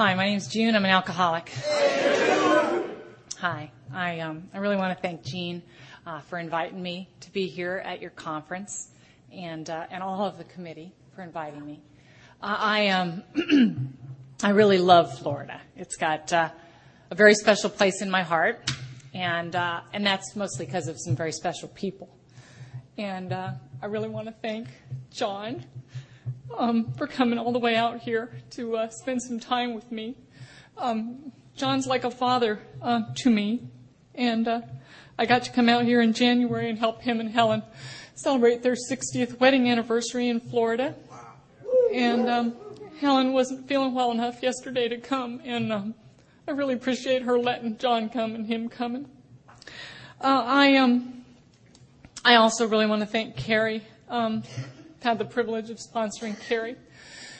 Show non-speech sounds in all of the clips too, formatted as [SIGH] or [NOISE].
Hi, my name is June. I'm an alcoholic. Hi. I, um, I really want to thank Jean uh, for inviting me to be here at your conference and, uh, and all of the committee for inviting me. Uh, I, um, [CLEARS THROAT] I really love Florida. It's got uh, a very special place in my heart, and, uh, and that's mostly because of some very special people. And uh, I really want to thank John um, for coming all the way out here to uh, spend some time with me. Um, John's like a father uh, to me, and uh, I got to come out here in January and help him and Helen celebrate their 60th wedding anniversary in Florida. And um, Helen wasn't feeling well enough yesterday to come, and um, I really appreciate her letting John come and him coming. Uh, I um, I also really want to thank Carrie. Um, had the privilege of sponsoring Carrie.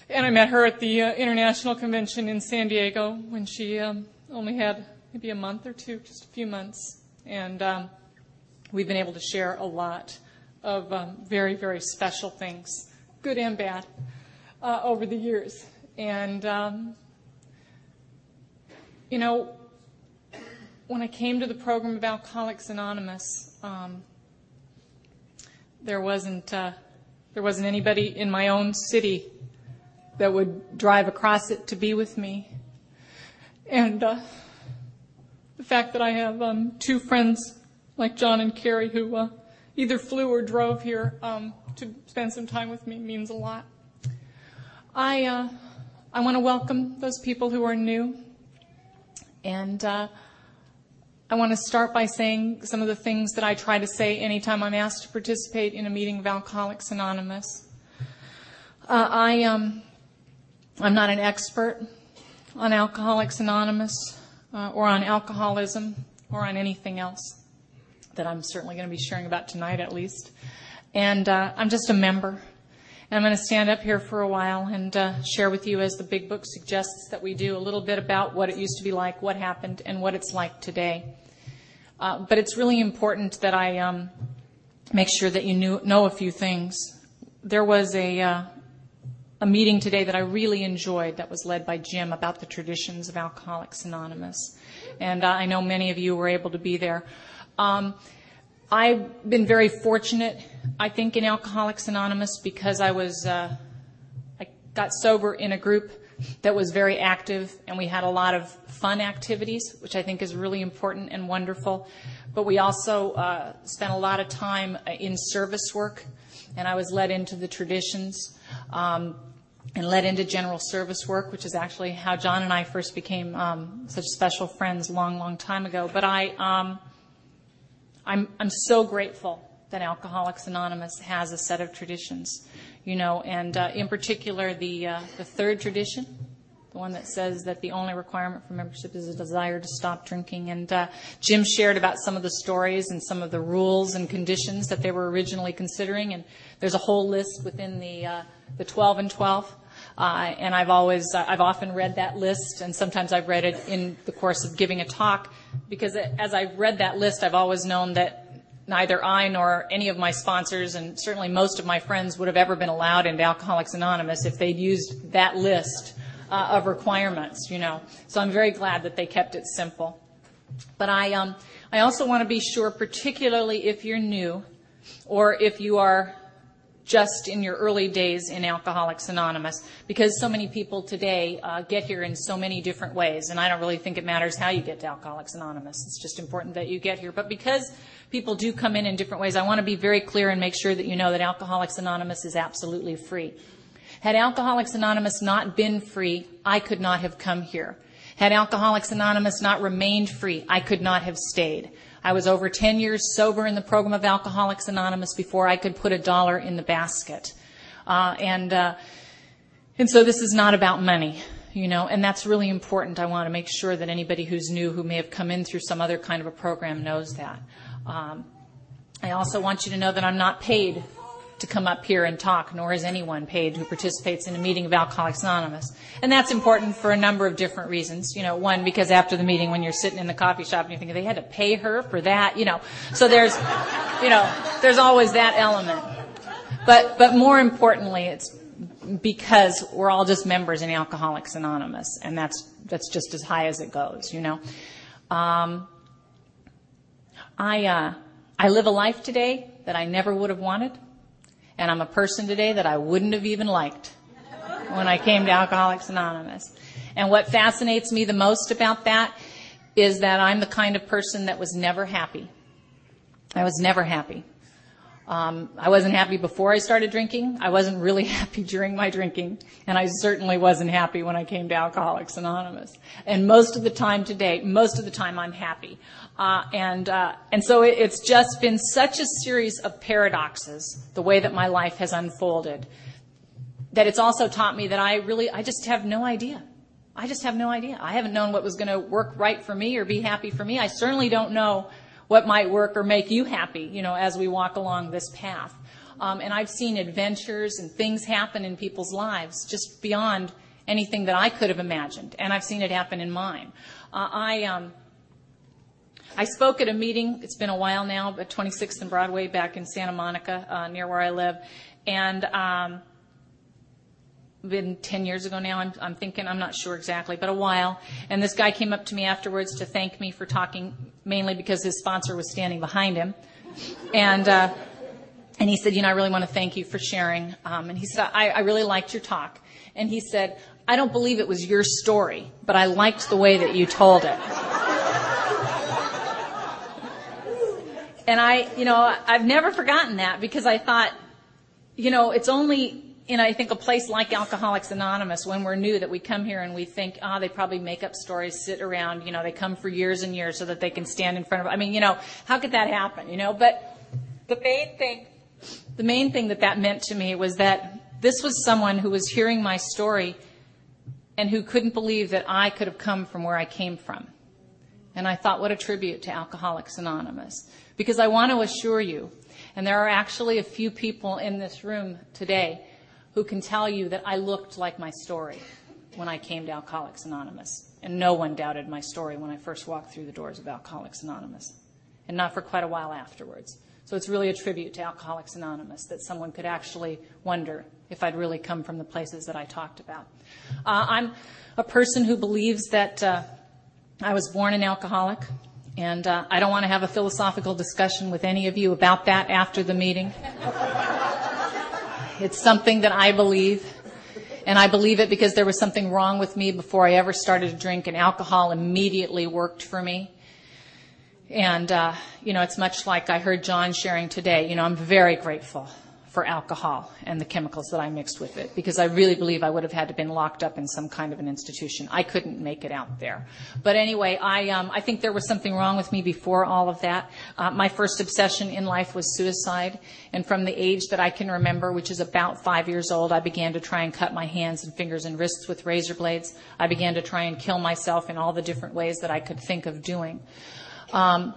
And I met her at the uh, International Convention in San Diego when she um, only had maybe a month or two, just a few months. And um, we've been able to share a lot of um, very, very special things, good and bad, uh, over the years. And, um, you know, when I came to the program of Alcoholics Anonymous, um, there wasn't. Uh, there wasn't anybody in my own city that would drive across it to be with me. And uh, the fact that I have um, two friends like John and Carrie who uh, either flew or drove here um, to spend some time with me means a lot. I uh, I want to welcome those people who are new, and uh, I want to start by saying some of the things that I try to say anytime I'm asked to participate in a meeting of Alcoholics Anonymous. Uh, I, um, I'm not an expert on Alcoholics Anonymous uh, or on alcoholism or on anything else that I'm certainly going to be sharing about tonight, at least. And uh, I'm just a member. And I'm going to stand up here for a while and uh, share with you, as the big book suggests that we do, a little bit about what it used to be like, what happened, and what it's like today. Uh, but it's really important that I um, make sure that you knew, know a few things. There was a, uh, a meeting today that I really enjoyed that was led by Jim about the traditions of Alcoholics Anonymous. And uh, I know many of you were able to be there. Um, I've been very fortunate, I think, in Alcoholics Anonymous because I was, uh, I got sober in a group that was very active, and we had a lot of fun activities, which I think is really important and wonderful. But we also uh, spent a lot of time uh, in service work, and I was led into the traditions. Um, and led into general service work, which is actually how John and I first became um, such special friends a long, long time ago. But I, um, I'm, I'm so grateful that Alcoholics Anonymous has a set of traditions you know, and uh, in particular the uh, the third tradition, the one that says that the only requirement for membership is a desire to stop drinking. And uh, Jim shared about some of the stories and some of the rules and conditions that they were originally considering. And there's a whole list within the uh, the 12 and 12. Uh, and I've always, uh, I've often read that list, and sometimes I've read it in the course of giving a talk, because as I've read that list, I've always known that neither I nor any of my sponsors, and certainly most of my friends, would have ever been allowed into Alcoholics Anonymous if they'd used that list uh, of requirements, you know. So I'm very glad that they kept it simple. But I, um, I also want to be sure, particularly if you're new, or if you are just in your early days in Alcoholics Anonymous because so many people today uh, get here in so many different ways. And I don't really think it matters how you get to Alcoholics Anonymous. It's just important that you get here. But because people do come in in different ways, I want to be very clear and make sure that you know that Alcoholics Anonymous is absolutely free. Had Alcoholics Anonymous not been free, I could not have come here. Had Alcoholics Anonymous not remained free, I could not have stayed. I was over 10 years sober in the program of Alcoholics Anonymous before I could put a dollar in the basket. Uh, and, uh, and so this is not about money, you know, and that's really important. I want to make sure that anybody who's new who may have come in through some other kind of a program knows that. Um, I also want you to know that I'm not paid to come up here and talk, nor is anyone paid who participates in a meeting of Alcoholics Anonymous. And that's important for a number of different reasons. You know, one, because after the meeting, when you're sitting in the coffee shop and you're thinking, they had to pay her for that, you know. So there's, you know, there's always that element. But, but more importantly, it's because we're all just members in Alcoholics Anonymous, and that's that's just as high as it goes, you know. Um, I uh, I live a life today that I never would have wanted, and I'm a person today that I wouldn't have even liked when I came to Alcoholics Anonymous. And what fascinates me the most about that is that I'm the kind of person that was never happy. I was never happy. Um, I wasn't happy before I started drinking. I wasn't really [LAUGHS] happy during my drinking, and I certainly wasn't happy when I came to Alcoholics Anonymous. And most of the time today, most of the time I'm happy. Uh, and uh, and so it, it's just been such a series of paradoxes, the way that my life has unfolded, that it's also taught me that I really I just have no idea. I just have no idea. I haven't known what was going to work right for me or be happy for me. I certainly don't know what might work or make you happy, you know, as we walk along this path. Um, and I've seen adventures and things happen in people's lives just beyond anything that I could have imagined, and I've seen it happen in mine. Uh, I um, I spoke at a meeting. It's been a while now, at 26th and Broadway, back in Santa Monica, uh, near where I live, and um, been 10 years ago now. I'm, I'm thinking, I'm not sure exactly, but a while. And this guy came up to me afterwards to thank me for talking, mainly because his sponsor was standing behind him. And, uh, and he said, you know, I really want to thank you for sharing. Um, and he said, I, I really liked your talk. And he said, I don't believe it was your story, but I liked the way that you told it. And I, you know, I've never forgotten that because I thought, you know, it's only in, I think, a place like Alcoholics Anonymous, when we're new, that we come here and we think, ah, oh, they probably make up stories, sit around, you know, they come for years and years so that they can stand in front of, I mean, you know, how could that happen, you know? But the main thing, the main thing that that meant to me was that this was someone who was hearing my story and who couldn't believe that I could have come from where I came from. And I thought, what a tribute to Alcoholics Anonymous. Because I want to assure you, and there are actually a few people in this room today who can tell you that I looked like my story when I came to Alcoholics Anonymous. And no one doubted my story when I first walked through the doors of Alcoholics Anonymous, and not for quite a while afterwards. So it's really a tribute to Alcoholics Anonymous that someone could actually wonder if I'd really come from the places that I talked about. Uh, I'm a person who believes that uh, I was born an alcoholic, and uh, I don't want to have a philosophical discussion with any of you about that after the meeting. It's something that I believe. And I believe it because there was something wrong with me before I ever started to drink, and alcohol immediately worked for me. And, uh, you know, it's much like I heard John sharing today. You know, I'm very grateful for alcohol and the chemicals that I mixed with it because I really believe I would have had to been locked up in some kind of an institution. I couldn't make it out there. But anyway, I, um, I think there was something wrong with me before all of that. Uh, my first obsession in life was suicide. And from the age that I can remember, which is about five years old, I began to try and cut my hands and fingers and wrists with razor blades. I began to try and kill myself in all the different ways that I could think of doing. Um,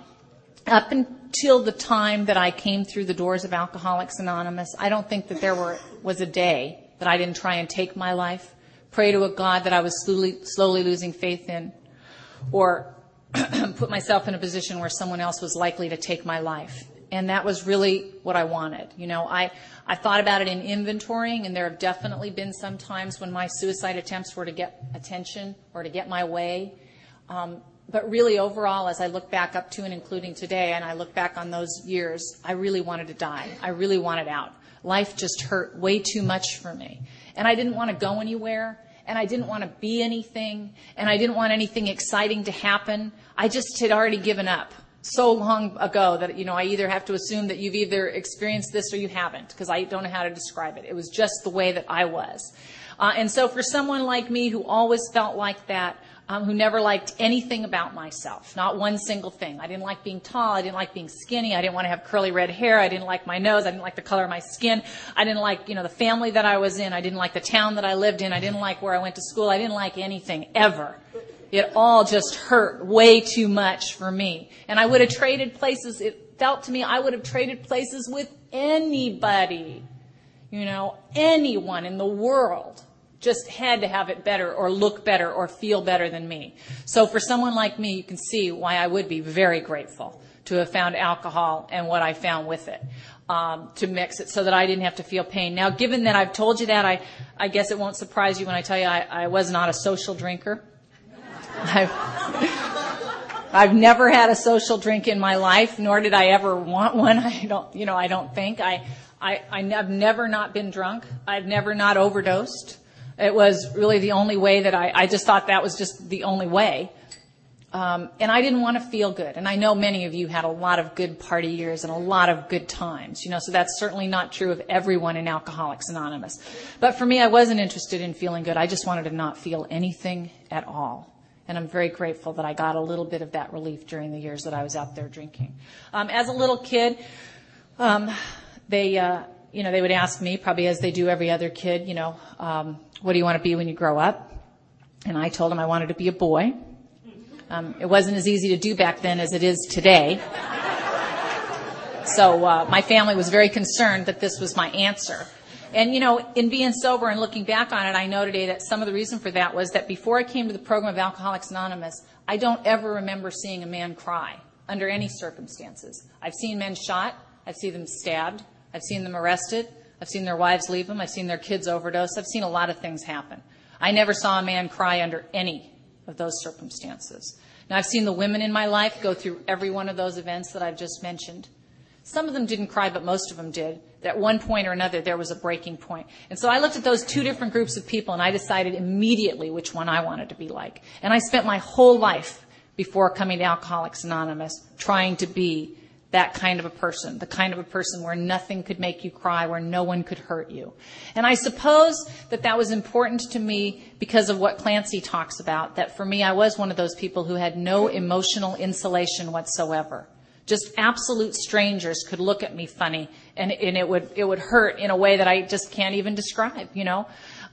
up until the time that I came through the doors of Alcoholics Anonymous, I don't think that there were, was a day that I didn't try and take my life, pray to a God that I was slowly, slowly losing faith in, or [CLEARS THROAT] put myself in a position where someone else was likely to take my life. And that was really what I wanted. You know, I, I thought about it in inventorying, and there have definitely been some times when my suicide attempts were to get attention or to get my way. Um, but really overall, as I look back up to and including today, and I look back on those years, I really wanted to die. I really wanted out. Life just hurt way too much for me. And I didn't want to go anywhere, and I didn't want to be anything, and I didn't want anything exciting to happen. I just had already given up so long ago that, you know, I either have to assume that you've either experienced this or you haven't, because I don't know how to describe it. It was just the way that I was. Uh, and so for someone like me who always felt like that, um, who never liked anything about myself, not one single thing. I didn't like being tall. I didn't like being skinny. I didn't want to have curly red hair. I didn't like my nose. I didn't like the color of my skin. I didn't like, you know, the family that I was in. I didn't like the town that I lived in. I didn't like where I went to school. I didn't like anything ever. It all just hurt way too much for me. And I would have traded places. It felt to me I would have traded places with anybody. You know, anyone in the world just had to have it better or look better or feel better than me. So for someone like me, you can see why I would be very grateful to have found alcohol and what I found with it. Um, to mix it so that I didn't have to feel pain. Now, given that I've told you that, I, I guess it won't surprise you when I tell you I, I was not a social drinker. [LAUGHS] I've, I've never had a social drink in my life, nor did I ever want one. [LAUGHS] I don't, you know, I don't think. I, I, I've never not been drunk. I've never not overdosed. It was really the only way that I, I just thought that was just the only way. Um, and I didn't want to feel good. And I know many of you had a lot of good party years and a lot of good times, you know, so that's certainly not true of everyone in Alcoholics Anonymous. But for me, I wasn't interested in feeling good. I just wanted to not feel anything at all. And I'm very grateful that I got a little bit of that relief during the years that I was out there drinking. Um, as a little kid, um, they, uh, you know, they would ask me, probably as they do every other kid, you know, um, what do you want to be when you grow up? And I told them I wanted to be a boy. Um, it wasn't as easy to do back then as it is today. So uh, my family was very concerned that this was my answer. And you know, in being sober and looking back on it, I know today that some of the reason for that was that before I came to the program of Alcoholics Anonymous, I don't ever remember seeing a man cry under any circumstances. I've seen men shot, I've seen them stabbed, I've seen them arrested, I've seen their wives leave them, I've seen their kids overdose, I've seen a lot of things happen. I never saw a man cry under any of those circumstances. Now, I've seen the women in my life go through every one of those events that I've just mentioned. Some of them didn't cry, but most of them did. At one point or another, there was a breaking point. And so I looked at those two different groups of people and I decided immediately which one I wanted to be like. And I spent my whole life before coming to Alcoholics Anonymous trying to be that kind of a person, the kind of a person where nothing could make you cry, where no one could hurt you. And I suppose that that was important to me because of what Clancy talks about, that for me, I was one of those people who had no emotional insulation whatsoever. Just absolute strangers could look at me funny and, and it would, it would hurt in a way that I just can't even describe, you know?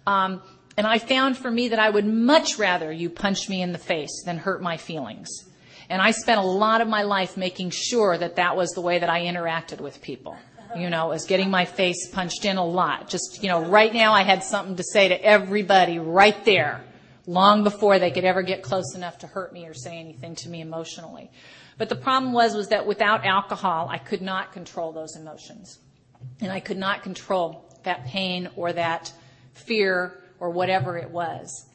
Um, and I found for me that I would much rather you punch me in the face than hurt my feelings. And I spent a lot of my life making sure that that was the way that I interacted with people. You know, was getting my face punched in a lot. Just, you know, right now I had something to say to everybody right there, long before they could ever get close enough to hurt me or say anything to me emotionally. But the problem was, was that without alcohol, I could not control those emotions. And I could not control that pain or that fear or whatever it was.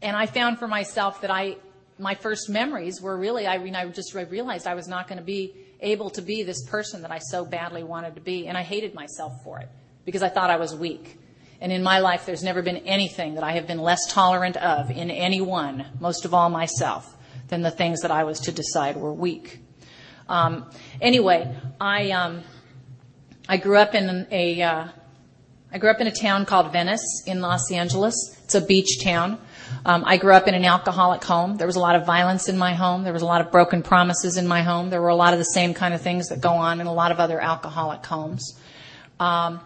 And I found for myself that I, my first memories were really, I mean, I just realized I was not going to be able to be this person that I so badly wanted to be. And I hated myself for it because I thought I was weak. And in my life, there's never been anything that I have been less tolerant of in anyone, most of all myself, than the things that I was to decide were weak. Um, anyway, I um, I grew up in a uh, I grew up in a town called Venice in Los Angeles. It's a beach town. Um, I grew up in an alcoholic home. There was a lot of violence in my home. There was a lot of broken promises in my home. There were a lot of the same kind of things that go on in a lot of other alcoholic homes. Um,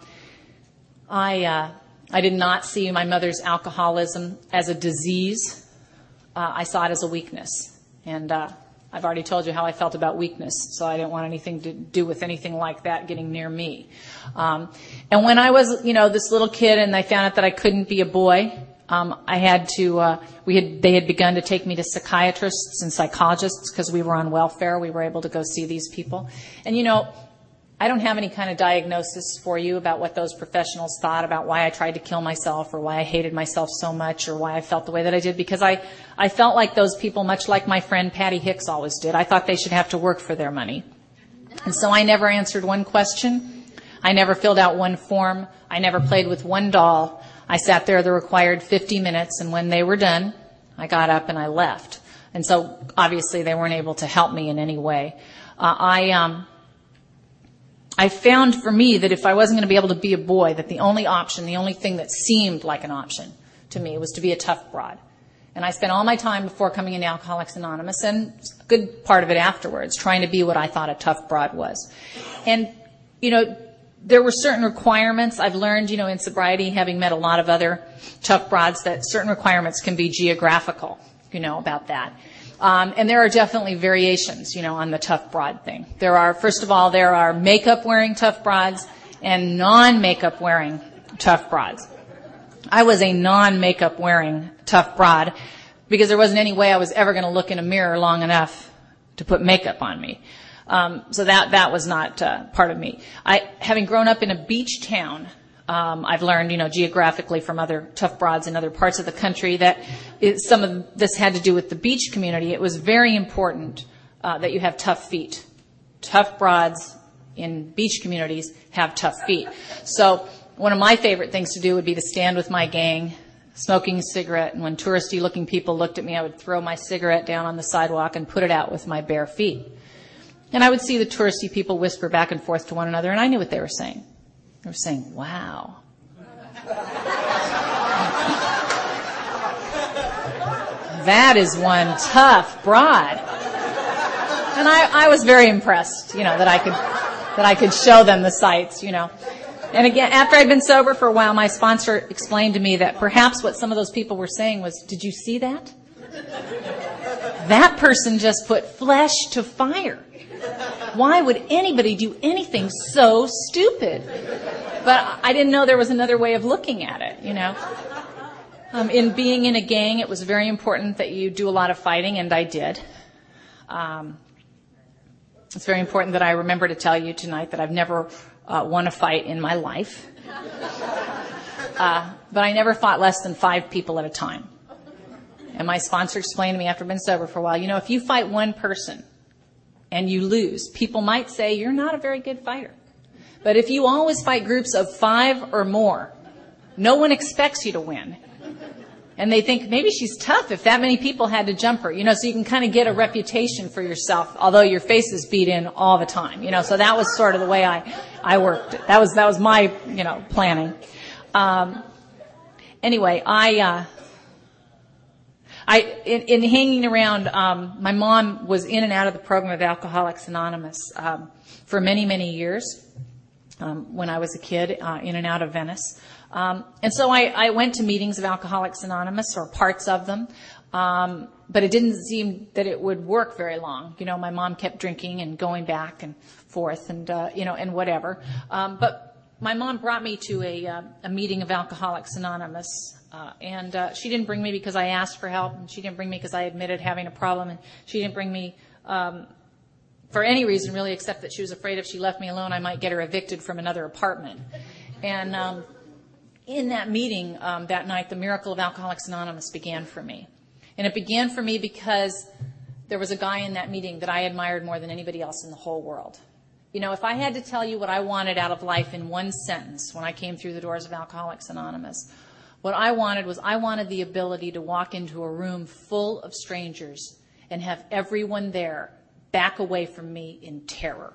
I uh, I did not see my mother's alcoholism as a disease. Uh, I saw it as a weakness, and uh, I've already told you how I felt about weakness, so I didn't want anything to do with anything like that getting near me. Um, and when I was, you know, this little kid, and I found out that I couldn't be a boy, um, I had to. Uh, we had they had begun to take me to psychiatrists and psychologists because we were on welfare. We were able to go see these people, and you know, I don't have any kind of diagnosis for you about what those professionals thought about why I tried to kill myself or why I hated myself so much or why I felt the way that I did because I, I felt like those people, much like my friend Patty Hicks always did. I thought they should have to work for their money. And so I never answered one question. I never filled out one form. I never played with one doll. I sat there the required 50 minutes and when they were done, I got up and I left. And so obviously they weren't able to help me in any way. Uh, I, um, I found for me that if I wasn't going to be able to be a boy, that the only option, the only thing that seemed like an option to me was to be a tough broad. And I spent all my time before coming into Alcoholics Anonymous and a good part of it afterwards trying to be what I thought a tough broad was. And, you know, there were certain requirements I've learned, you know, in sobriety, having met a lot of other tough broads, that certain requirements can be geographical, you know, about that. Um, and there are definitely variations, you know, on the tough broad thing. There are, first of all, there are makeup wearing tough broads and non-makeup wearing tough broads. I was a non-makeup wearing tough broad because there wasn't any way I was ever going to look in a mirror long enough to put makeup on me. Um, so that that was not uh, part of me. I, having grown up in a beach town, um, I've learned, you know, geographically from other tough broads in other parts of the country that it, some of this had to do with the beach community. It was very important uh, that you have tough feet. Tough broads in beach communities have tough feet. So one of my favorite things to do would be to stand with my gang, smoking a cigarette, and when touristy looking people looked at me, I would throw my cigarette down on the sidewalk and put it out with my bare feet. And I would see the touristy people whisper back and forth to one another, and I knew what they were saying. They were saying, wow. that is one tough broad. And I, I was very impressed, you know, that I could, that I could show them the sights, you know. And again, after I'd been sober for a while, my sponsor explained to me that perhaps what some of those people were saying was, did you see that? That person just put flesh to fire. Why would anybody do anything so stupid? But I didn't know there was another way of looking at it, you know. Um, in being in a gang, it was very important that you do a lot of fighting, and I did. Um, it's very important that I remember to tell you tonight that I've never uh, won a fight in my life. Uh, but I never fought less than five people at a time. And my sponsor explained to me after I've been sober for a while, you know, if you fight one person and you lose, people might say you're not a very good fighter. But if you always fight groups of five or more, no one expects you to win. And they think maybe she's tough if that many people had to jump her, you know, so you can kind of get a reputation for yourself, although your face is beat in all the time, you know, so that was sort of the way I, I worked. That was, that was my, you know, planning. Um, anyway, I, uh, I, in, in hanging around, um, my mom was in and out of the program of Alcoholics Anonymous um, for many, many years um, when I was a kid, uh, in and out of Venice. Um, and so I, I, went to meetings of Alcoholics Anonymous or parts of them, um, but it didn't seem that it would work very long. You know, my mom kept drinking and going back and forth, and uh, you know, and whatever. Um, but my mom brought me to a, uh, a meeting of Alcoholics Anonymous uh, and uh, she didn't bring me because I asked for help, and she didn't bring me because I admitted having a problem, and she didn't bring me um, for any reason really, except that she was afraid if she left me alone, I might get her evicted from another apartment. And um, in that meeting um, that night, the miracle of Alcoholics Anonymous began for me, and it began for me because there was a guy in that meeting that I admired more than anybody else in the whole world. You know, if I had to tell you what I wanted out of life in one sentence when I came through the doors of Alcoholics Anonymous, what I wanted was I wanted the ability to walk into a room full of strangers and have everyone there back away from me in terror.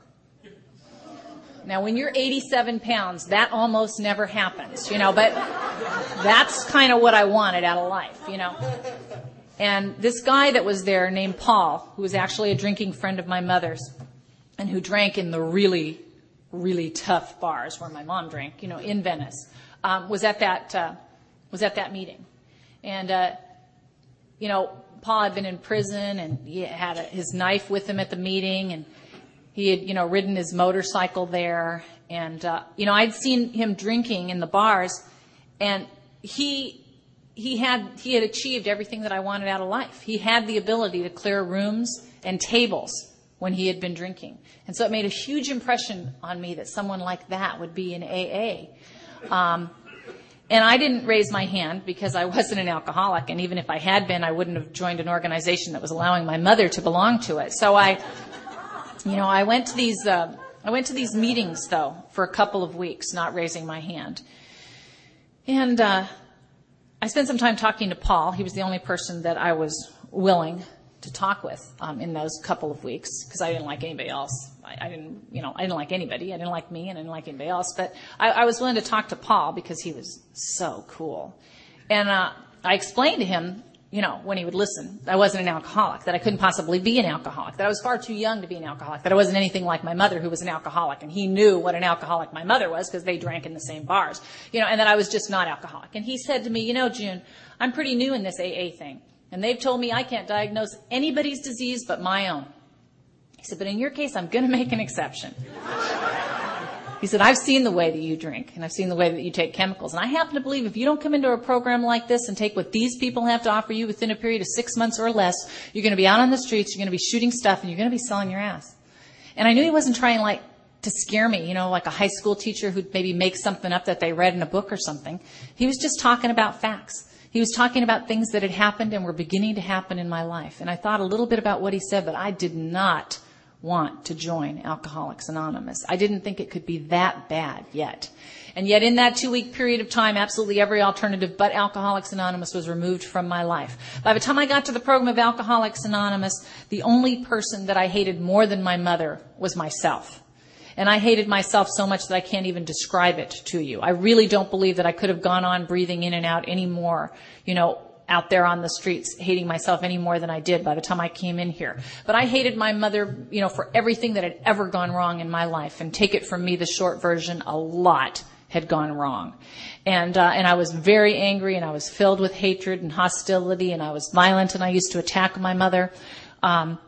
Now, when you're 87 pounds, that almost never happens, you know, but that's kind of what I wanted out of life, you know. And this guy that was there named Paul, who was actually a drinking friend of my mother's and who drank in the really, really tough bars where my mom drank, you know, in Venice, um, was at that, uh, was at that meeting. And, uh, you know, Paul had been in prison and he had a, his knife with him at the meeting and he had, you know, ridden his motorcycle there. And, uh, you know, I'd seen him drinking in the bars and he, he had, he had achieved everything that I wanted out of life. He had the ability to clear rooms and tables when he had been drinking. And so it made a huge impression on me that someone like that would be in AA. Um, and I didn't raise my hand because I wasn't an alcoholic, and even if I had been, I wouldn't have joined an organization that was allowing my mother to belong to it. So I, you know, I went to these, uh, I went to these meetings though for a couple of weeks, not raising my hand. And uh, I spent some time talking to Paul. He was the only person that I was willing to talk with um, in those couple of weeks because I didn't like anybody else. I, I, didn't, you know, I didn't like anybody. I didn't like me, and I didn't like anybody else. But I, I was willing to talk to Paul because he was so cool, and uh, I explained to him, you know, when he would listen, I wasn't an alcoholic, that I couldn't possibly be an alcoholic, that I was far too young to be an alcoholic, that I wasn't anything like my mother who was an alcoholic, and he knew what an alcoholic my mother was because they drank in the same bars, you know, and that I was just not alcoholic. And he said to me, you know, June, I'm pretty new in this AA thing. And they've told me I can't diagnose anybody's disease but my own. He said, but in your case, I'm going to make an exception. He said, I've seen the way that you drink and I've seen the way that you take chemicals. And I happen to believe if you don't come into a program like this and take what these people have to offer you within a period of six months or less, you're going to be out on the streets, you're going to be shooting stuff and you're going to be selling your ass. And I knew he wasn't trying like to scare me, you know, like a high school teacher who'd maybe make something up that they read in a book or something. He was just talking about facts. He was talking about things that had happened and were beginning to happen in my life. And I thought a little bit about what he said, but I did not want to join Alcoholics Anonymous. I didn't think it could be that bad yet. And yet in that two week period of time, absolutely every alternative but Alcoholics Anonymous was removed from my life. By the time I got to the program of Alcoholics Anonymous, the only person that I hated more than my mother was myself. And I hated myself so much that I can't even describe it to you. I really don't believe that I could have gone on breathing in and out anymore, you know, out there on the streets hating myself any more than I did by the time I came in here. But I hated my mother, you know, for everything that had ever gone wrong in my life. And take it from me, the short version, a lot had gone wrong. And, uh, and I was very angry and I was filled with hatred and hostility and I was violent and I used to attack my mother. Um,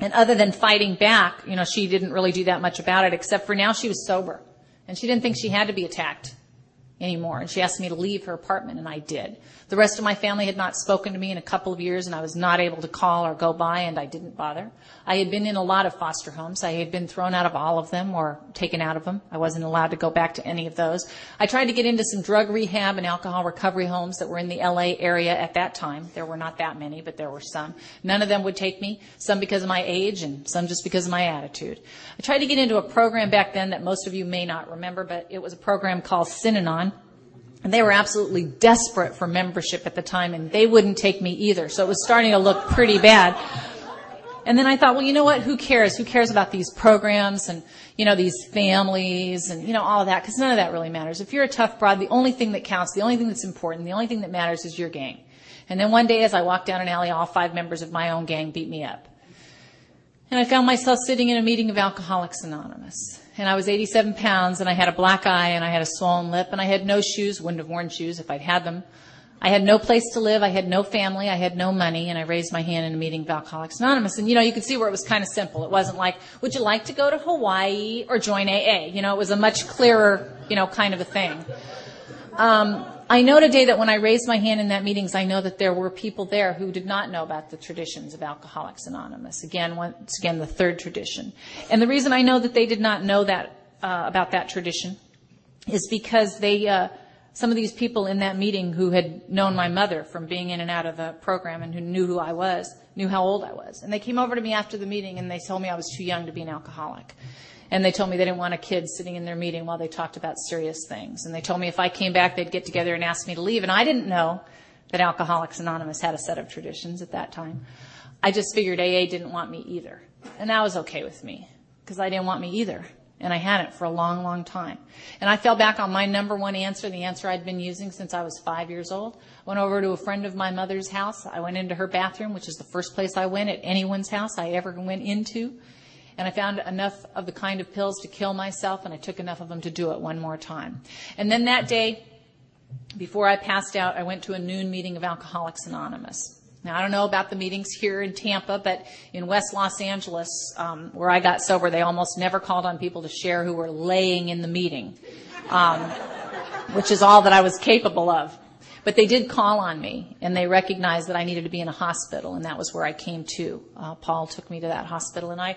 and other than fighting back, you know, she didn't really do that much about it except for now she was sober. And she didn't think she had to be attacked anymore. And she asked me to leave her apartment and I did. The rest of my family had not spoken to me in a couple of years and I was not able to call or go by and I didn't bother. I had been in a lot of foster homes. I had been thrown out of all of them or taken out of them. I wasn't allowed to go back to any of those. I tried to get into some drug rehab and alcohol recovery homes that were in the LA area at that time. There were not that many, but there were some. None of them would take me, some because of my age and some just because of my attitude. I tried to get into a program back then that most of you may not remember, but it was a program called Synanon. And they were absolutely desperate for membership at the time, and they wouldn't take me either. So it was starting to look pretty bad. And then I thought, well, you know what? Who cares? Who cares about these programs and, you know, these families and, you know, all of that? Because none of that really matters. If you're a tough broad, the only thing that counts, the only thing that's important, the only thing that matters is your gang. And then one day as I walked down an alley, all five members of my own gang beat me up. And I found myself sitting in a meeting of Alcoholics Anonymous and I was 87 pounds and I had a black eye and I had a swollen lip and I had no shoes, wouldn't have worn shoes if I'd had them. I had no place to live. I had no family. I had no money. And I raised my hand in a meeting of Alcoholics Anonymous. And, you know, you could see where it was kind of simple. It wasn't like, would you like to go to Hawaii or join AA? You know, it was a much clearer, you know, kind of a thing. Um, I know today that when I raised my hand in that meetings, I know that there were people there who did not know about the traditions of Alcoholics Anonymous. Again, once again, the third tradition. And the reason I know that they did not know that uh, about that tradition is because they, uh, some of these people in that meeting who had known my mother from being in and out of the program and who knew who I was, knew how old I was. And they came over to me after the meeting and they told me I was too young to be an alcoholic. And they told me they didn't want a kid sitting in their meeting while they talked about serious things. And they told me if I came back, they'd get together and ask me to leave. And I didn't know that Alcoholics Anonymous had a set of traditions at that time. I just figured AA didn't want me either. And that was okay with me because I didn't want me either. And I had it for a long, long time. And I fell back on my number one answer, the answer I'd been using since I was five years old. Went over to a friend of my mother's house. I went into her bathroom, which is the first place I went at anyone's house I ever went into. And I found enough of the kind of pills to kill myself, and I took enough of them to do it one more time. And then that day, before I passed out, I went to a noon meeting of Alcoholics Anonymous. Now, I don't know about the meetings here in Tampa, but in West Los Angeles, um, where I got sober, they almost never called on people to share who were laying in the meeting, um, which is all that I was capable of. But they did call on me, and they recognized that I needed to be in a hospital, and that was where I came to. Uh, Paul took me to that hospital, and I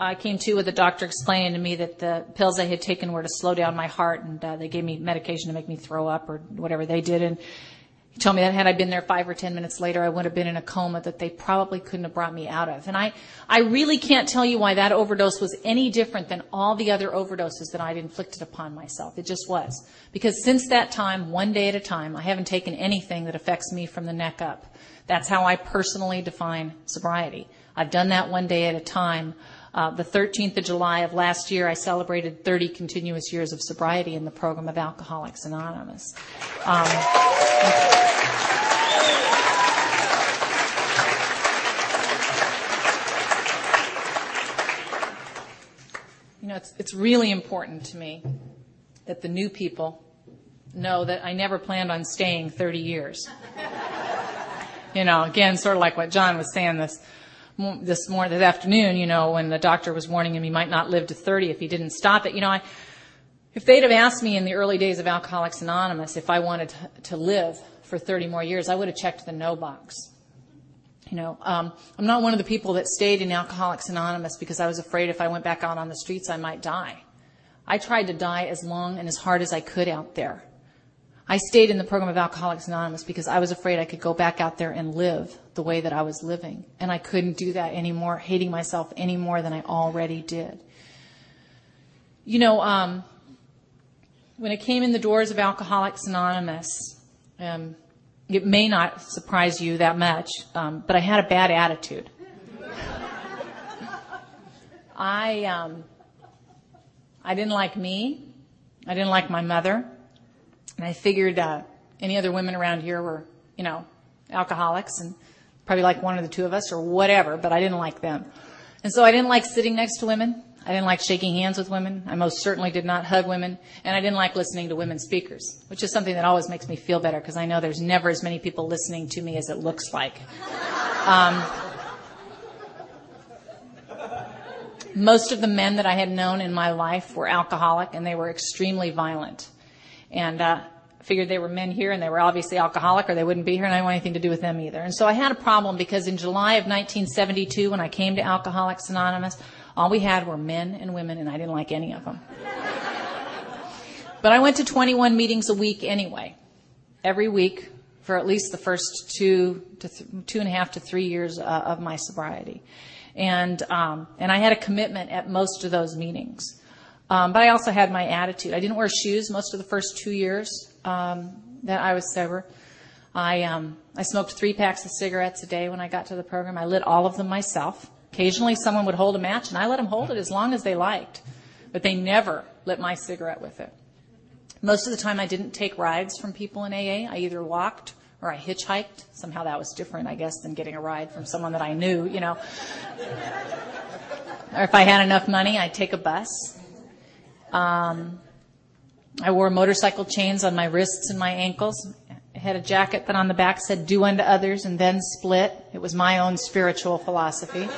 I came to with the doctor explaining to me that the pills I had taken were to slow down my heart, and uh, they gave me medication to make me throw up or whatever they did. And he told me that had I been there five or ten minutes later, I would have been in a coma that they probably couldn't have brought me out of. And I, I really can't tell you why that overdose was any different than all the other overdoses that I'd inflicted upon myself. It just was. Because since that time, one day at a time, I haven't taken anything that affects me from the neck up. That's how I personally define sobriety. I've done that one day at a time. Uh, the 13th of July of last year, I celebrated 30 continuous years of sobriety in the program of Alcoholics Anonymous. Um, you know, it's, it's really important to me that the new people know that I never planned on staying 30 years. you know, again, sort of like what John was saying this this morning, this afternoon, you know, when the doctor was warning him he might not live to 30 if he didn't stop it. You know, I, if they'd have asked me in the early days of Alcoholics Anonymous if I wanted to, live for 30 more years, I would have checked the no box. You know, um, I'm not one of the people that stayed in Alcoholics Anonymous because I was afraid if I went back out on the streets I might die. I tried to die as long and as hard as I could out there. I stayed in the program of Alcoholics Anonymous because I was afraid I could go back out there and live the way that I was living. And I couldn't do that anymore, hating myself any more than I already did. You know, um, when it came in the doors of Alcoholics Anonymous, um, it may not surprise you that much, um, but I had a bad attitude. [LAUGHS] I um, I didn't like me. I didn't like my mother, and I figured uh, any other women around here were, you know, alcoholics and probably like one of the two of us or whatever. But I didn't like them, and so I didn't like sitting next to women. I didn't like shaking hands with women. I most certainly did not hug women. And I didn't like listening to women speakers, which is something that always makes me feel better because I know there's never as many people listening to me as it looks like. Um, most of the men that I had known in my life were alcoholic and they were extremely violent. And, uh, figured they were men here and they were obviously alcoholic or they wouldn't be here and I didn't want anything to do with them either. And so I had a problem because in July of 1972 when I came to Alcoholics Anonymous, all we had were men and women, and I didn't like any of them. but I went to 21 meetings a week anyway, every week for at least the first two to th- two and a half to three years uh, of my sobriety, and um, and I had a commitment at most of those meetings. Um, but I also had my attitude. I didn't wear shoes most of the first two years um, that I was sober. I um, I smoked three packs of cigarettes a day when I got to the program. I lit all of them myself. Occasionally someone would hold a match and I let them hold it as long as they liked, but they never lit my cigarette with it. Most of the time I didn't take rides from people in AA. I either walked or I hitchhiked. Somehow that was different, I guess, than getting a ride from someone that I knew, you know. or if I had enough money, I'd take a bus. Um, I wore motorcycle chains on my wrists and my ankles I had a jacket that on the back said, do unto others and then split. It was my own spiritual philosophy.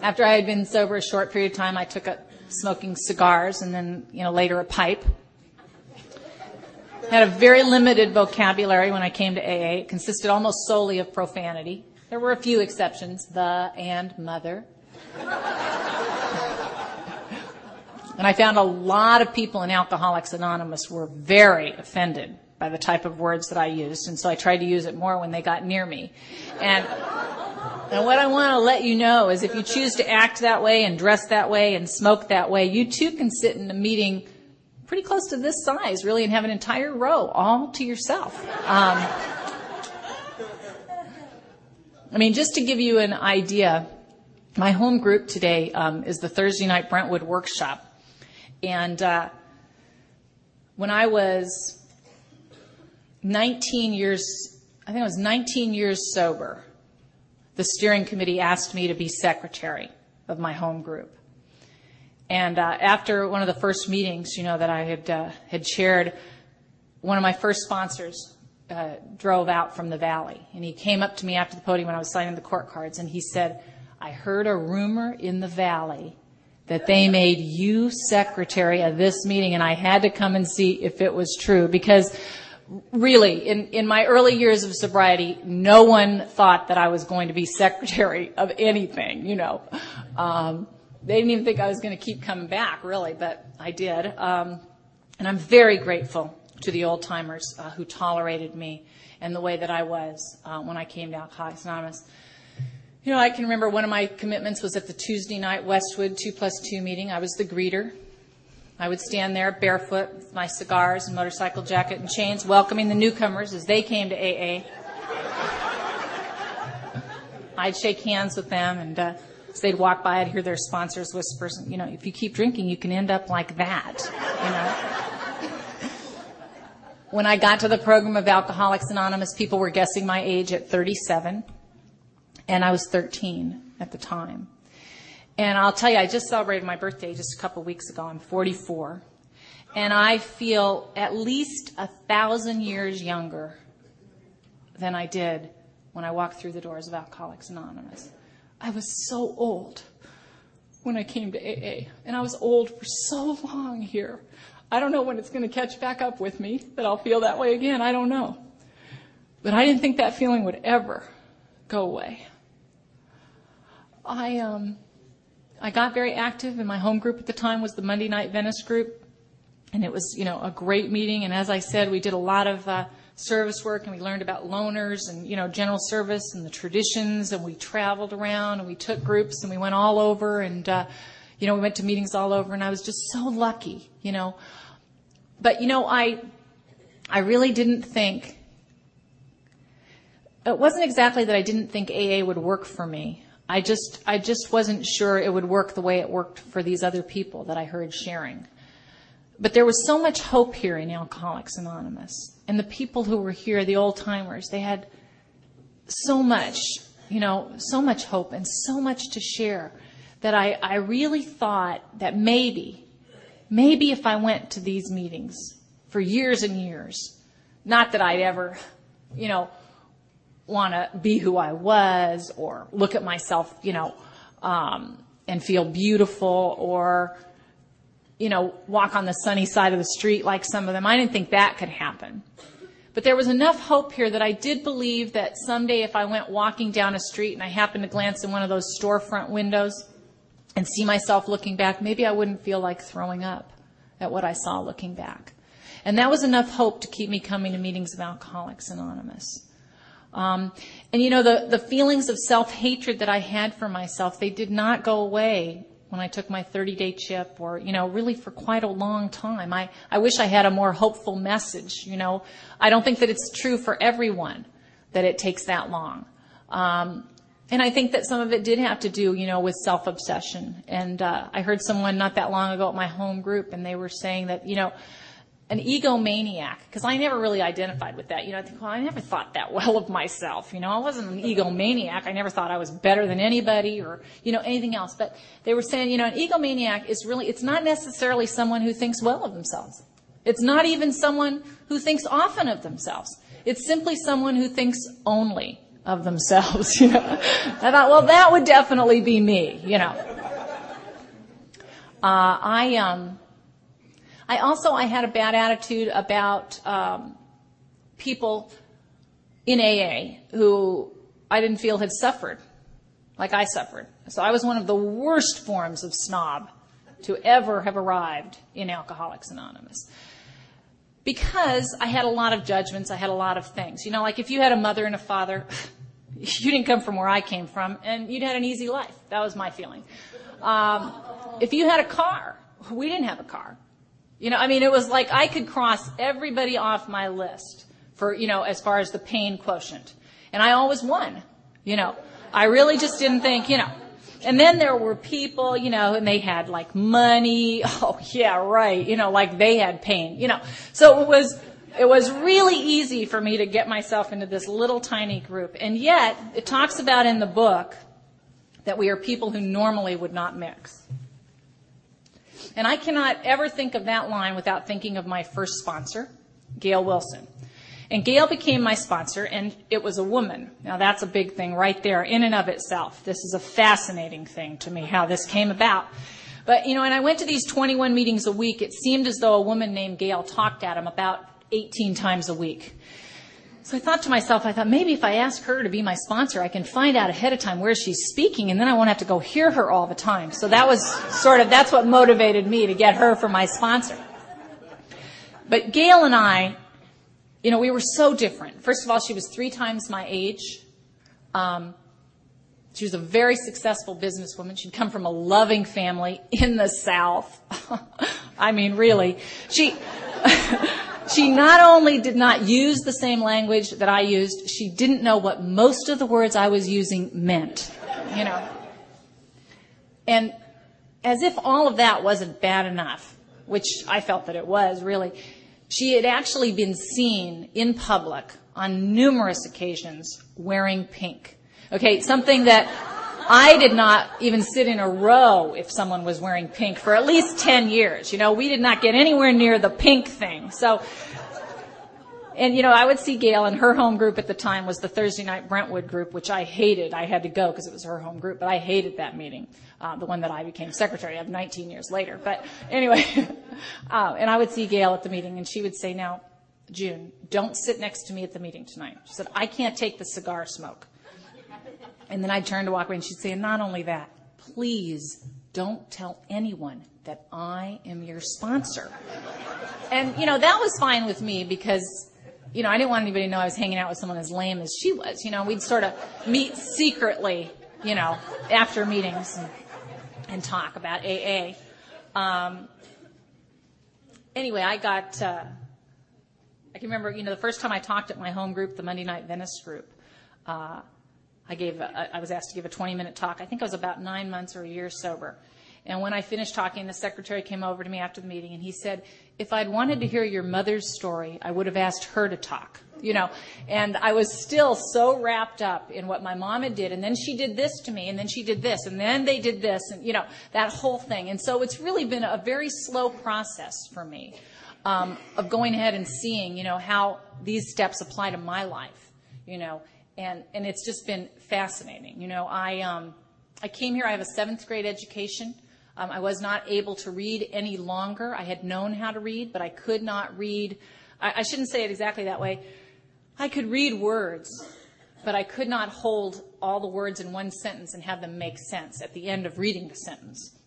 After I had been sober a short period of time, I took up smoking cigars and then, you know, later a pipe. I Had a very limited vocabulary when I came to AA. It consisted almost solely of profanity. There were a few exceptions, the and mother. And I found a lot of people in Alcoholics Anonymous were very offended by the type of words that I used, and so I tried to use it more when they got near me. And, and what I want to let you know is if you choose to act that way and dress that way and smoke that way, you too can sit in a meeting pretty close to this size, really, and have an entire row all to yourself. Um, I mean, just to give you an idea, my home group today um, is the Thursday night Brentwood workshop. And uh, when I was 19 years, I think I was 19 years sober, the steering committee asked me to be secretary of my home group. And uh, after one of the first meetings, you know, that I had uh, had chaired, one of my first sponsors uh, drove out from the valley, and he came up to me after the podium when I was signing the court cards, and he said, "I heard a rumor in the valley that they made you secretary of this meeting and I had to come and see if it was true because really in, in my early years of sobriety, no one thought that I was going to be secretary of anything, you know. Um, they didn't even think I was going to keep coming back, really, but I did. Um, and I'm very grateful to the old timers uh, who tolerated me and the way that I was uh, when I came to Alcoholics Anonymous. You know, I can remember one of my commitments was at the Tuesday night Westwood 2 plus 2 meeting. I was the greeter. I would stand there barefoot with my cigars and motorcycle jacket and chains, welcoming the newcomers as they came to AA. I'd shake hands with them, and uh, as they'd walk by, I'd hear their sponsors whisper, you know, if you keep drinking, you can end up like that, you know. when I got to the program of Alcoholics Anonymous, people were guessing my age at 37 and I was 13 at the time. And I'll tell you, I just celebrated my birthday just a couple weeks ago. I'm 44. And I feel at least a thousand years younger than I did when I walked through the doors of Alcoholics Anonymous. I was so old when I came to AA, and I was old for so long here. I don't know when it's going to catch back up with me that I'll feel that way again. I don't know. But I didn't think that feeling would ever go away. I, um, I got very active, and my home group at the time was the Monday Night Venice group, and it was, you know, a great meeting. And as I said, we did a lot of uh, service work, and we learned about loners and, you know, general service and the traditions, and we traveled around, and we took groups, and we went all over, and, uh, you know, we went to meetings all over, and I was just so lucky, you know. But, you know, I, I really didn't think, it wasn't exactly that I didn't think AA would work for me. I just, I just wasn't sure it would work the way it worked for these other people that I heard sharing. But there was so much hope here in Alcoholics Anonymous. And the people who were here, the old timers, they had so much, you know, so much hope and so much to share that I, I really thought that maybe, maybe if I went to these meetings for years and years, not that I'd ever, you know, want to be who I was or look at myself, you know, um, and feel beautiful or, you know, walk on the sunny side of the street like some of them. I didn't think that could happen. But there was enough hope here that I did believe that someday if I went walking down a street and I happened to glance in one of those storefront windows and see myself looking back, maybe I wouldn't feel like throwing up at what I saw looking back. And that was enough hope to keep me coming to meetings of Alcoholics Anonymous. Um, and you know, the, the feelings of self-hatred that I had for myself, they did not go away when I took my 30 day chip or, you know, really for quite a long time. I, I wish I had a more hopeful message, you know. I don't think that it's true for everyone that it takes that long. Um, and I think that some of it did have to do, you know, with self-obsession. And, uh, I heard someone not that long ago at my home group and they were saying that, you know, an egomaniac, because I never really identified with that. You know, I think, well, I never thought that [LAUGHS] well of myself. You know, I wasn't an egomaniac. I never thought I was better than anybody or, you know, anything else. But they were saying, you know, an egomaniac is really, it's not necessarily someone who thinks well of themselves. It's not even someone who thinks often of themselves. It's simply someone who thinks only of themselves, [LAUGHS] you know. I thought, well, that would definitely be me, you know. Uh, I, um, I also I had a bad attitude about um, people in AA who I didn't feel had suffered like I suffered. So I was one of the worst forms of snob to ever have arrived in Alcoholics Anonymous. Because I had a lot of judgments, I had a lot of things. You know, like if you had a mother and a father, [LAUGHS] you didn't come from where I came from, and you'd had an easy life. That was my feeling. Um, if you had a car, we didn't have a car. You know, I mean, it was like I could cross everybody off my list for, you know, as far as the pain quotient. And I always won, you know. I really just didn't think, you know. And then there were people, you know, and they had like money. [LAUGHS] Oh, yeah, right. You know, like they had pain, you know. So it was, it was really easy for me to get myself into this little tiny group. And yet, it talks about in the book that we are people who normally would not mix. And I cannot ever think of that line without thinking of my first sponsor, Gail Wilson. And Gail became my sponsor, and it was a woman. Now that's a big thing right there in and of itself. This is a fascinating thing to me, how this came about. But, you know, and I went to these 21 meetings a week. It seemed as though a woman named Gail talked at them about 18 times a week. So I thought to myself, I thought maybe if I ask her to be my sponsor, I can find out ahead of time where she's speaking and then I won't have to go hear her all the time. So that was sort of, that's what motivated me to get her for my sponsor. But Gail and I, you know, we were so different. First of all, she was three times my age. Um, she was a very successful businesswoman. She'd come from a loving family in the South. [LAUGHS] I mean, really. She, [LAUGHS] she not only did not use the same language that I used, she didn't know what most of the words I was using meant. You know. And as if all of that wasn't bad enough, which I felt that it was really, she had actually been seen in public on numerous occasions wearing pink. Okay, something that I did not even sit in a row if someone was wearing pink for at least 10 years. You know, we did not get anywhere near the pink thing. So, and you know, I would see Gail and her home group at the time was the Thursday night Brentwood group, which I hated. I had to go because it was her home group, but I hated that meeting. Uh, the one that I became secretary of 19 years later. But anyway, [LAUGHS] uh, and I would see Gail at the meeting and she would say, now, June, don't sit next to me at the meeting tonight. She said, I can't take the cigar smoke. And then I'd turn to walk away and she'd say, not only that, please don't tell anyone that I am your sponsor. And, you know, that was fine with me because, you know, I didn't want anybody to know I was hanging out with someone as lame as she was. You know, we'd sort of meet secretly, you know, after meetings and, and talk about AA. Um, anyway, I got, uh, I can remember, you know, the first time I talked at my home group, the Monday Night Venice group, uh, I gave, a, I was asked to give a 20 minute talk. I think I was about nine months or a year sober. And when I finished talking, the secretary came over to me after the meeting and he said, if I'd wanted to hear your mother's story, I would have asked her to talk, you know. And I was still so wrapped up in what my mom had did. And then she did this to me and then she did this and then they did this and, you know, that whole thing. And so it's really been a very slow process for me, um, of going ahead and seeing, you know, how these steps apply to my life, you know. And, and it's just been fascinating. You know, I, um, I came here, I have a seventh grade education. Um, I was not able to read any longer. I had known how to read, but I could not read. I, I shouldn't say it exactly that way. I could read words, but I could not hold all the words in one sentence and have them make sense at the end of reading the sentence.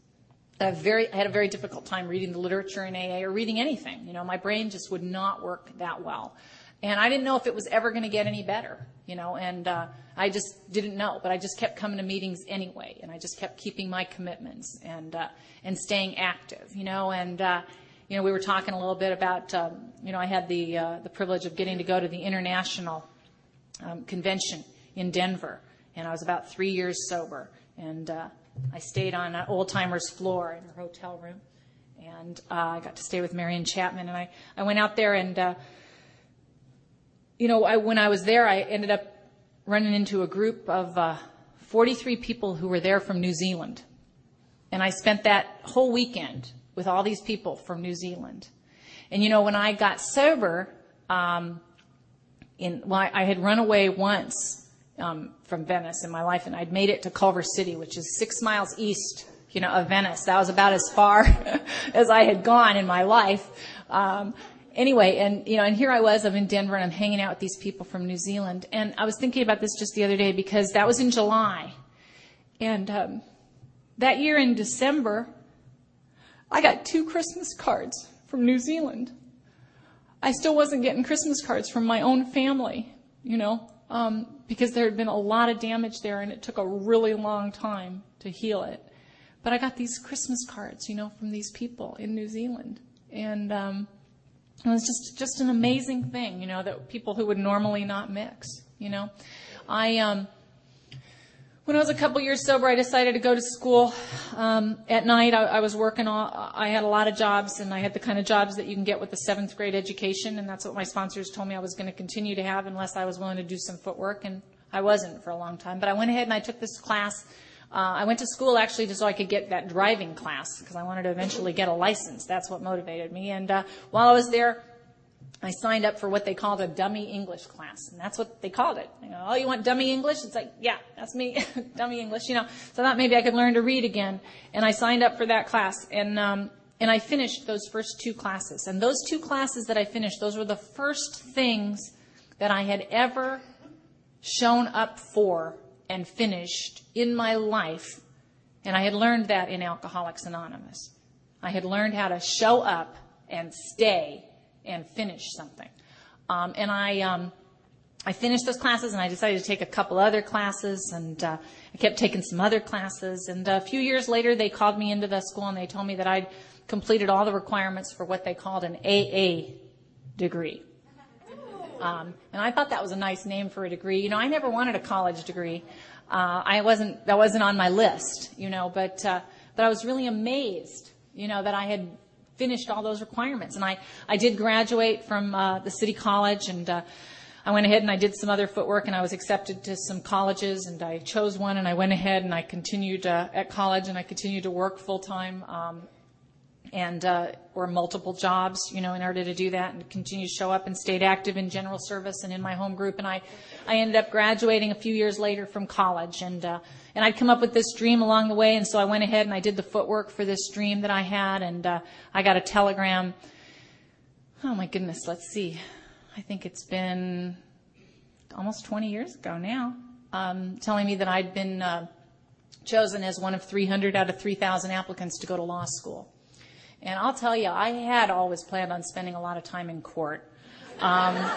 I, very, I had a very difficult time reading the literature in AA or reading anything. You know, my brain just would not work that well. And I didn't know if it was ever going to get any better, you know, and uh, I just didn't know. But I just kept coming to meetings anyway, and I just kept keeping my commitments and uh, and staying active, you know. And uh, you know, we were talking a little bit about, um, you know, I had the uh, the privilege of getting to go to the international um, convention in Denver, and I was about three years sober, and uh, I stayed on an old timer's floor in her hotel room, and uh, I got to stay with Marion Chapman, and I I went out there and. Uh, you know, I, when I was there, I ended up running into a group of uh, 43 people who were there from New Zealand. And I spent that whole weekend with all these people from New Zealand. And you know, when I got sober, um, in, well, I, I had run away once um, from Venice in my life, and I'd made it to Culver City, which is six miles east, you know, of Venice. That was about as far [LAUGHS] as I had gone in my life. Um, anyway, and you know, and here I was, I'm in Denver and I'm hanging out with these people from New Zealand. And I was thinking about this just the other day because that was in July. And um, that year in December, I got two Christmas cards from New Zealand. I still wasn't getting Christmas cards from my own family, you know, um, because there had been a lot of damage there and it took a really long time to heal it. But I got these Christmas cards, you know, from these people in New Zealand. And, um, it was just just an amazing thing, you know, that people who would normally not mix, you know. I um when I was a couple years sober, I decided to go to school. Um, at night, I, I was working. All, I had a lot of jobs, and I had the kind of jobs that you can get with a seventh grade education, and that's what my sponsors told me I was going to continue to have unless I was willing to do some footwork, and I wasn't for a long time. But I went ahead and I took this class uh, I went to school actually just so I could get that driving class because I wanted to eventually get a license. That's what motivated me. And uh, while I was there, I signed up for what they called a dummy English class, and that's what they called it. You know, oh, you want dummy English? It's like, yeah, that's me, [LAUGHS] dummy English. You know, so I thought maybe I could learn to read again, and I signed up for that class, and um, and I finished those first two classes. And those two classes that I finished, those were the first things that I had ever shown up for and finished in my life. And I had learned that in Alcoholics Anonymous. I had learned how to show up and stay and finish something. Um, and I, um, I finished those classes and I decided to take a couple other classes and uh, I kept taking some other classes. And a few years later, they called me into the school and they told me that I'd completed all the requirements for what they called an AA degree. Um, and I thought that was a nice name for a degree. You know, I never wanted a college degree. Uh, I wasn't, that wasn't on my list, you know, but, uh, but I was really amazed, you know, that I had finished all those requirements. And I, I did graduate from, uh, the city college and, uh, I went ahead and I did some other footwork and I was accepted to some colleges and I chose one and I went ahead and I continued uh, at college and I continued to work full time um, and uh, or multiple jobs, you know, in order to do that and continue to show up and stayed active in general service and in my home group. And I, I ended up graduating a few years later from college, and uh, and I'd come up with this dream along the way, and so I went ahead and I did the footwork for this dream that I had, and uh, I got a telegram. Oh my goodness, let's see. I think it's been almost 20 years ago now, um, telling me that I'd been uh, chosen as one of 300 out of 3,000 applicants to go to law school. And I'll tell you, I had always planned on spending a lot of time in court. Um, [LAUGHS]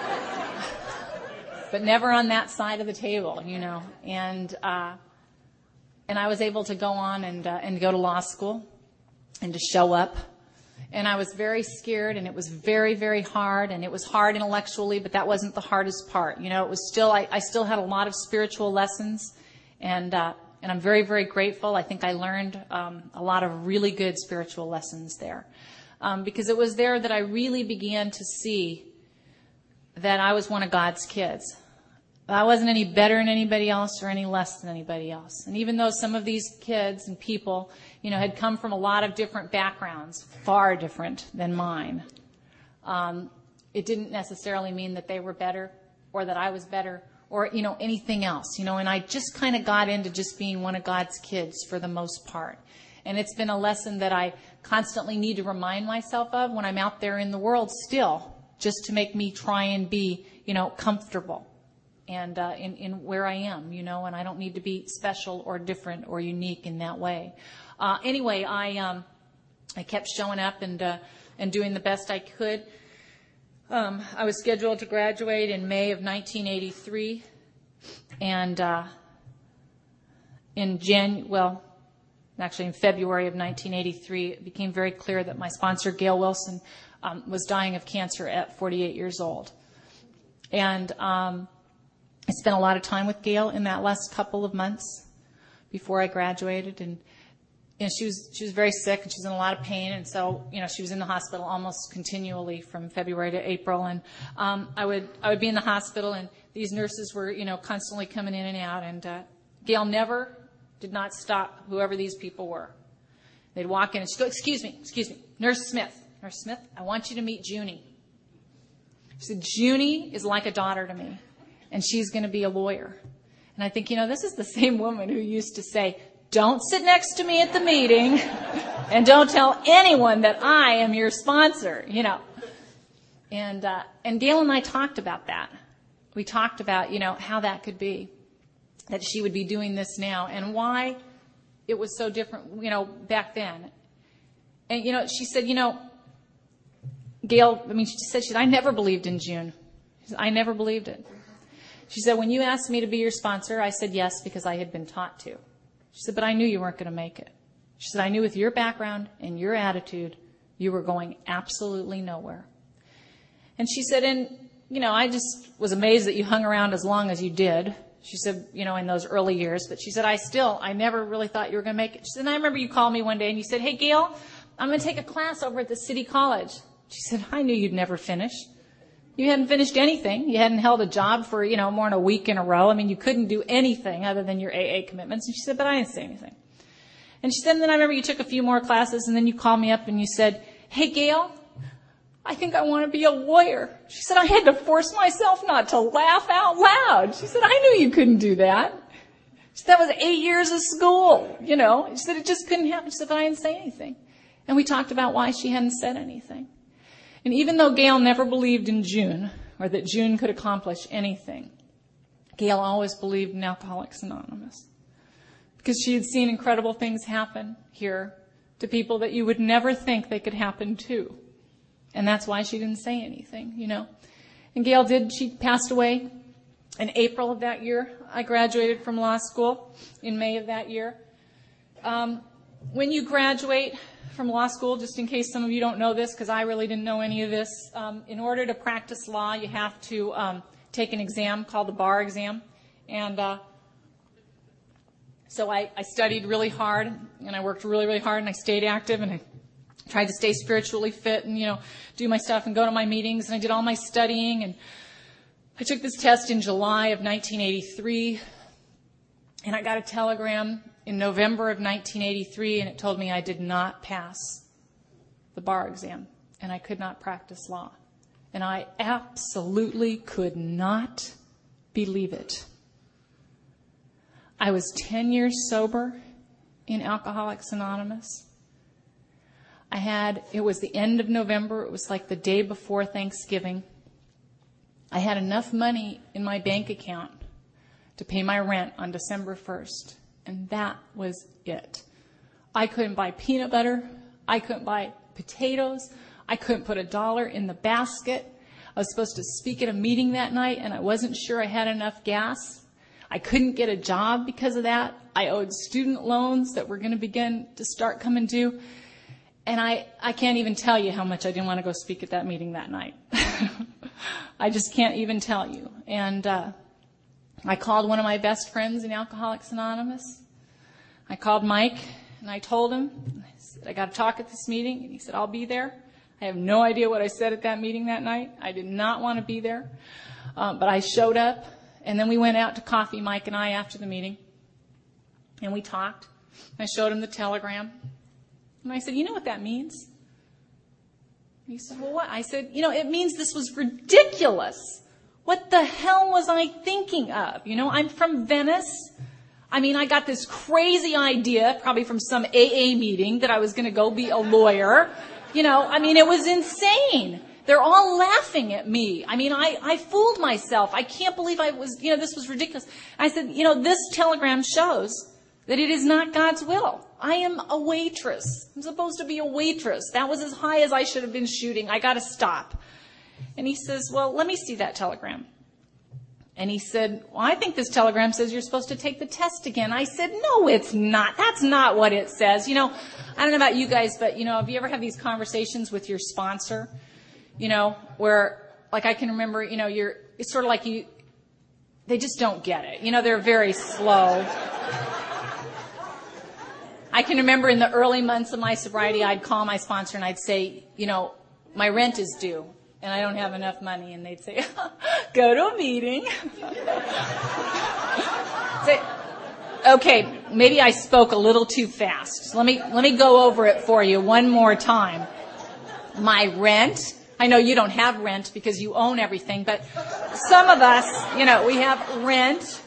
but never on that side of the table, you know. And uh, and I was able to go on and uh, and go to law school and to show up. And I was very scared, and it was very, very hard, and it was hard intellectually, but that wasn't the hardest part. You know, it was still I, I still had a lot of spiritual lessons, and uh, and I'm very, very grateful. I think I learned um, a lot of really good spiritual lessons there, um, because it was there that I really began to see that I was one of God's kids. I wasn't any better than anybody else or any less than anybody else. And even though some of these kids and people, you know, had come from a lot of different backgrounds, far different than mine, um, it didn't necessarily mean that they were better or that I was better or, you know, anything else, you know, and I just kind of got into just being one of God's kids for the most part. And it's been a lesson that I constantly need to remind myself of when I'm out there in the world still, just to make me try and be, you know, comfortable and uh, in, in where I am, you know, and I don't need to be special or different or unique in that way. Uh, anyway, I um, I kept showing up and uh, and doing the best I could. Um, I was scheduled to graduate in May of 1983, and uh, in Jan well, actually in February of 1983, it became very clear that my sponsor Gail Wilson um, was dying of cancer at 48 years old, and um, I spent a lot of time with Gail in that last couple of months before I graduated, and know, she was she was very sick and she was in a lot of pain, and so you know she was in the hospital almost continually from February to April, and um, I would I would be in the hospital, and these nurses were you know constantly coming in and out, and uh, Gail never did not stop whoever these people were. They'd walk in and she'd go, "Excuse me, excuse me, Nurse Smith, Nurse Smith, I want you to meet Junie." She said, "Junie is like a daughter to me." and she's going to be a lawyer. And I think, you know, this is the [LAUGHS] same woman who used to say, don't sit next to me at the meeting and don't tell anyone that I am your sponsor, you know. And, uh, and Gail and I talked about that. We talked about, you know, how that could be, that she would be doing this now and why it was so different, you know, back then. And, you know, she said, you know, Gail, I mean, she said, she said, I never believed in June. Said, I never believed it. She said, When you asked me to be your sponsor, I said yes because I had been taught to. She said, But I knew you weren't going to make it. She said, I knew with your background and your attitude, you were going absolutely nowhere. And she said, And, you know, I just was amazed that you hung around as long as you did. She said, you know, in those early years. But she said, I still, I never really thought you were going to make it. She said, and I remember you called me one day and you said, Hey, Gail, I'm going to take a class over at the city college. She said, I knew you'd never finish. You hadn't finished anything. You hadn't held a job for, you know, more than a week in a row. I mean, you couldn't do anything other than your AA commitments. And she said, but I didn't say anything. And she said, and then I remember you took a few more classes and then you called me up and you said, hey, Gail, I think I want to be a lawyer. She said, I had to force myself not to laugh out loud. She said, I knew you couldn't do that. She said, that was eight years of school, you know. She said, it just couldn't happen. She said, but I didn't say anything. And we talked about why she hadn't said anything. And even though Gail never believed in June, or that June could accomplish anything, Gail always believed in Alcoholics Anonymous. Because she had seen incredible things happen here to people that you would never think they could happen to. And that's why she didn't say anything, you know. And Gail did, she passed away in April of that year. I graduated from law school in May of that year. Um, when you graduate, from law school, just in case some of you don't know this, because I really didn't know any of this. Um, in order to practice law, you have to um, take an exam called the bar exam. And uh, so I, I studied really hard, and I worked really, really hard, and I stayed active, and I tried to stay spiritually fit and, you know, do my stuff and go to my meetings, and I did all my studying. And I took this test in July of 1983, and I got a telegram in November of 1983, and it told me I did not pass the bar exam and I could not practice law. And I absolutely could not believe it. I was 10 years sober in Alcoholics Anonymous. I had, it was the end of November, it was like the day before Thanksgiving. I had enough money in my bank account to pay my rent on December 1st, and that was it. I couldn't buy peanut butter. I couldn't buy potatoes. I couldn't put a dollar in the basket. I was supposed to speak at a meeting that night, and I wasn't sure I had enough gas. I couldn't get a job because of that. I owed student loans that were going to begin to start coming due. And I, I can't even tell you how much I didn't want to go speak at that meeting that night. [LAUGHS] I just can't even tell you. And uh, I called one of my best friends in Alcoholics Anonymous. I called Mike and I told him, I said, I got to talk at this meeting. And he said, I'll be there. I have no idea what I said at that meeting that night. I did not want to be there. Um, but I showed up and then we went out to coffee, Mike and I, after the meeting. And we talked. I showed him the telegram. And I said, You know what that means? And he said, Well, what? I said, You know, it means this was ridiculous. What the hell was I thinking of? You know, I'm from Venice. I mean, I got this crazy idea, probably from some AA meeting, that I was going to go be a lawyer. You know, I mean, it was insane. They're all laughing at me. I mean, I, I fooled myself. I can't believe I was, you know, this was ridiculous. I said, you know, this telegram shows that it is not God's will. I am a waitress. I'm supposed to be a waitress. That was as high as I should have been shooting. I got to stop. And he says, Well, let me see that telegram. And he said, Well, I think this telegram says you're supposed to take the test again. I said, No, it's not. That's not what it says. You know, I don't know about you guys, but, you know, have you ever had these conversations with your sponsor? You know, where, like, I can remember, you know, you're, it's sort of like you, they just don't get it. You know, they're very slow. I can remember in the early months of my sobriety, I'd call my sponsor and I'd say, you know, my rent is due and I don't have enough money. And they'd say, [LAUGHS] go to a meeting. [LAUGHS] say, okay, maybe I spoke a little too fast. Let me, let me go over it for you one more time. My rent, I know you don't have rent because you own everything, but some of us, you know, we have rent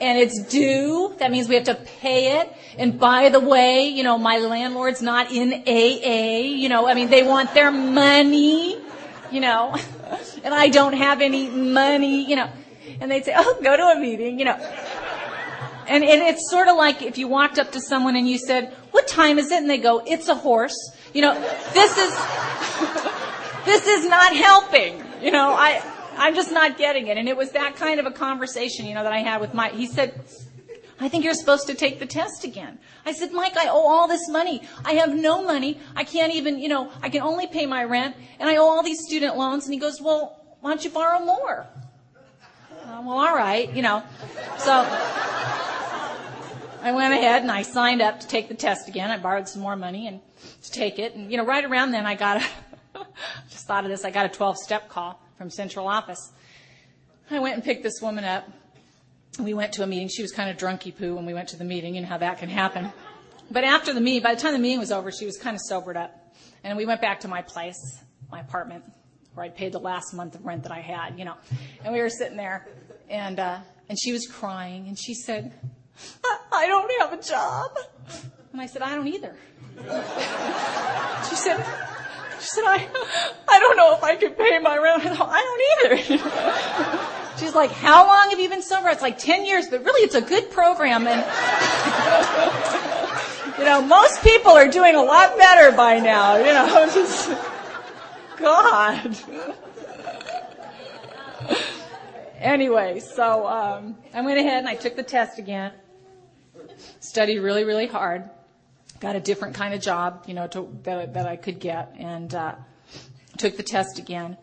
and it's due. That means we have to pay it. And by the way, you know, my landlord's not in AA. You know, I mean, they want their money, you know, [LAUGHS] and I don't have any money, you know. And they'd say, oh, go to a meeting, you know. And, and it's sort of like if you walked up to someone and you said, what time is it? And they go, it's a horse. You know, this is, [LAUGHS] this is not helping. You know, I, I'm just not getting it. And it was that kind of a conversation, you know, that I had with Mike. He said, I think you're supposed to take the test again. I said, Mike, I owe all this money. I have no money. I can't even, you know, I can only pay my rent and I owe all these student loans. And he goes, well, why don't you borrow more? Uh, well, all right, you know. So I went ahead and I signed up to take the test again. I borrowed some more money and to take it. And, you know, right around then I got a, [LAUGHS] just thought of this, I got a 12 step call from central office. I went and picked this woman up. We went to a meeting. She was kind of drunky poo when we went to the meeting. You know how that can happen. But after the meeting, by the time the meeting was over, she was kind of sobered up. And we went back to my place, my apartment, where I'd paid the last month of rent that I had, you know. And we were sitting there, and uh, and she was crying, and she said, I don't have a job. And I said, I don't either. [LAUGHS] she said, she said, I, I don't know if I can pay my rent. I don't either. [LAUGHS] She's like, how long have you been sober? It's like 10 years, but really it's a good program. And, [LAUGHS] you know, most people are doing a lot better by now, you know, [LAUGHS] just, God. anyway, so, um, I went ahead and I took the test again, studied really, really hard got a different kind of job, you know, to, that, that I could get, and uh, took the test again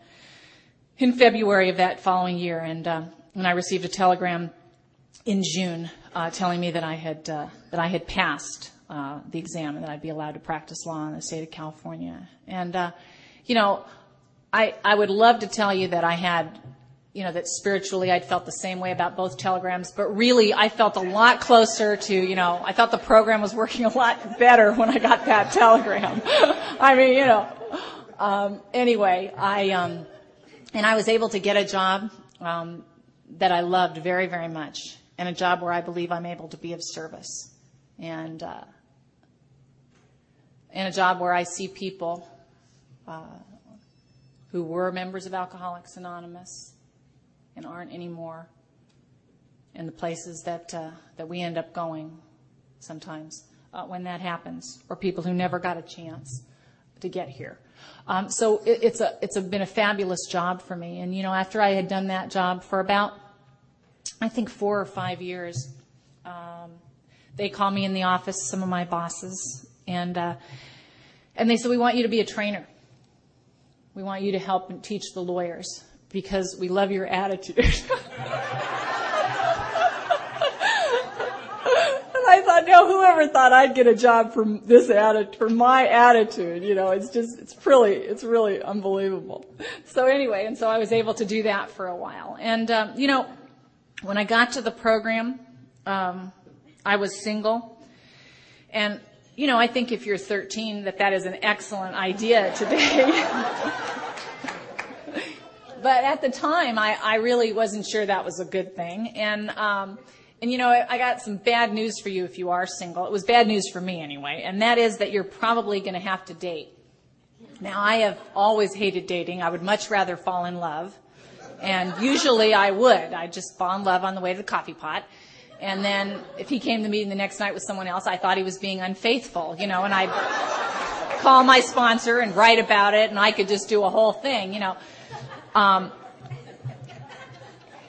in February of that following year, and uh, and I received a telegram in June uh, telling me that I had uh, that I had passed uh, the exam and that I'd be allowed to practice law in the state of California. And uh, you know, I I would love to tell you that I had you know, that spiritually I'd felt the same way about both telegrams, but really I felt a lot closer to, you know, I thought the program was working a lot better when I got that telegram. [LAUGHS] I mean, you know, um, anyway, I, um, and I was able to get a job, um, that I loved very, very much and a job where I believe I'm able to be of service and, uh, and a job where I see people, uh, who were members of Alcoholics Anonymous and aren't anymore, and the places that uh, that we end up going sometimes uh, when that happens, or people who never got a chance to get here. Um, so it, it's a it's a, been a fabulous job for me. And you know, after I had done that job for about I think four or five years, um, they call me in the office, some of my bosses, and uh, and they said, "We want you to be a trainer. We want you to help and teach the lawyers because we love your attitude." [LAUGHS] And I thought, no, whoever thought I'd get a job from this attitude, from my attitude, you know, it's just, it's really, it's really unbelievable. So anyway, and so I was able to do that for a while. And, um, you know, when I got to the program, um, I was single. And, you know, I think if you're 13 that that is an excellent idea today. [LAUGHS] but at the time, I, I really wasn't sure that was a good thing. And, um, and you know, I I got some bad news for you if you are single. It was bad news for me anyway, and that is that you're probably going to have to date. Now, I have always hated dating. I would much rather fall in love. And usually I would. I'd just fall in love on the way to the coffee pot. And then if he came to meeting the next night with someone else, I thought he was being unfaithful, you know, and I'd call my sponsor and write about it, and I could just do a whole thing, you know. Um,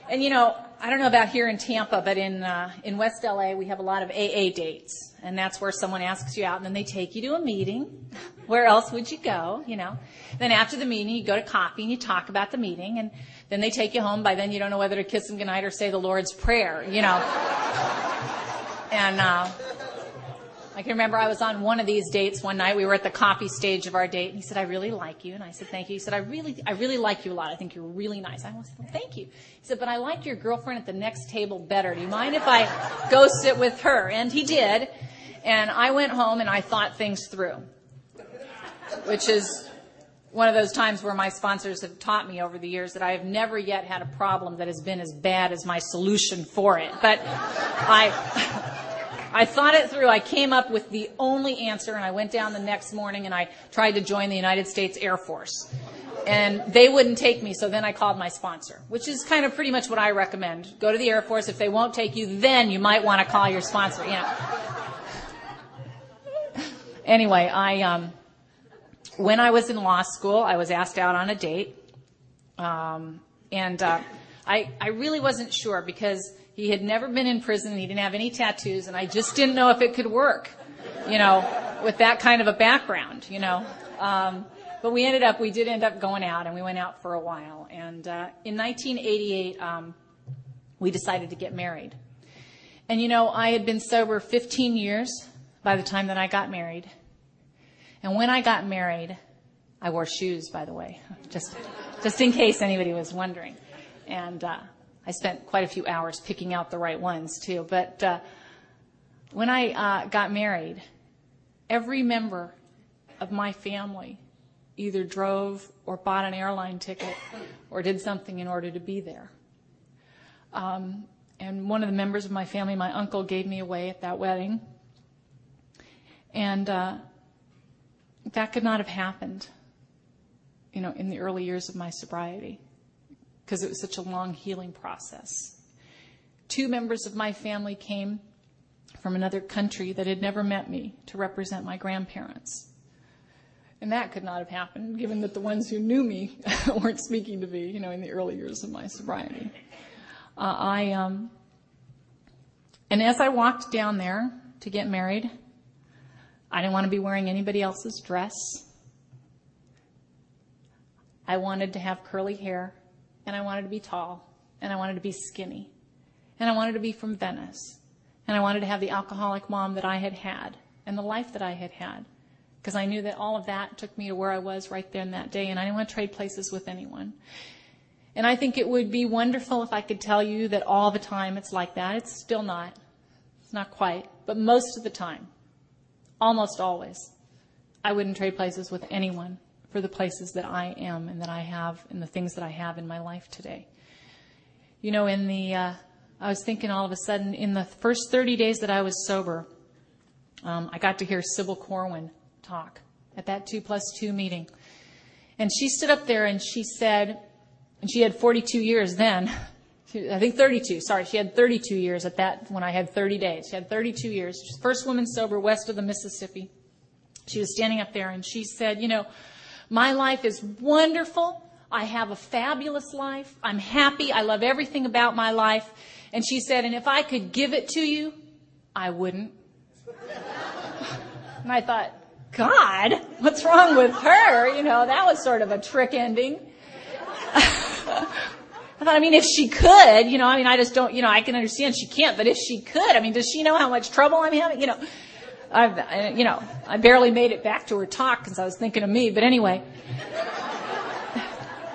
and you know, I don't know about here in Tampa, but in uh, in West LA, we have a lot of AA dates, and that's where someone asks you out, and then they take you to a meeting. [LAUGHS] Where else would you go? You know. Then after the meeting, you go to coffee and you talk about the meeting, and then they take you home. By then, you don't know whether to kiss them goodnight or say the Lord's prayer. You know. [LAUGHS] and uh, I can remember I was on one of these dates one night. We were at the coffee stage of our date, and he said, "I really like you." And I said, "Thank you." He said, "I really, I really like you a lot. I think you're really nice." I said, well, "Thank you." He said, "But I like your girlfriend at the next table better. Do you mind if I go sit with her?" And he did. And I went home and I thought things through, which is one of those times where my sponsors have taught me over the years that I have never yet had a problem that has been as bad as my solution for it. But I. [LAUGHS] I thought it through. I came up with the only answer, and I went down the next morning and I tried to join the United States Air Force. And they wouldn't take me, so then I called my sponsor, which is kind of pretty much what I recommend. Go to the Air Force. If they won't take you, then you might want to call your sponsor. You know. anyway, I um, when I was in law school, I was asked out on a date, um, and uh, I I really wasn't sure because he had never been in prison. He didn't have any tattoos, and I just didn't know if it could work, you know, with that kind of a background, you know. Um, but we ended up, we did end up going out, and we went out for a while. And uh, in 1988, um, we decided to get married. And you know, I had been sober 15 years by the time that I got married. And when I got married, I wore shoes, by the way, [LAUGHS] just just in case anybody was wondering. And uh, I spent quite a few hours picking out the right ones too. But uh, when I uh, got married, every member of my family either drove or bought an airline ticket or did something in order to be there. Um, and one of the members of my family, my uncle, gave me away at that wedding. And uh, that could not have happened, you know, in the early years of my sobriety because it was such a long healing process. Two members of my family came from another country that had never met me to represent my grandparents. And that could not have happened given that the ones who knew me [LAUGHS] weren't speaking to me, you know, in the early years of my sobriety. Uh, I, um, and as I walked down there to get married, I didn't want to be wearing anybody else's dress. I wanted to have curly hair and I wanted to be tall, and I wanted to be skinny, and I wanted to be from Venice, and I wanted to have the alcoholic mom that I had had, and the life that I had had, because I knew that all of that took me to where I was right there in that day, and I didn't want to trade places with anyone. And I think it would be wonderful if I could tell you that all the time it's like that. It's still not. It's not quite. But most of the time, almost always, I wouldn't trade places with anyone for the places that I am and that I have and the things that I have in my life today. You know, in the, uh, I was thinking all of a sudden, in the first 30 days that I was sober, um, I got to hear Sybil Corwin talk at that two plus two meeting. And she stood up there and she said, and she had 42 years then. [LAUGHS] I think 32. Sorry, she had 32 years at that when I had 30 days. She had 32 years. First woman sober west of the Mississippi. She was standing up there and she said, "You know, my life is wonderful. I have a fabulous life. I'm happy. I love everything about my life." And she said, "And if I could give it to you, I wouldn't." [LAUGHS] and I thought, "God, what's wrong with her?" You know, that was sort of a trick ending. [LAUGHS] I thought, I mean, if she could, you know, I mean, I just don't, you know, I can understand she can't, but if she could, I mean, does she know how much trouble I'm having? You know, I've, you know, I barely made it back to her talk because I was thinking of me, but anyway.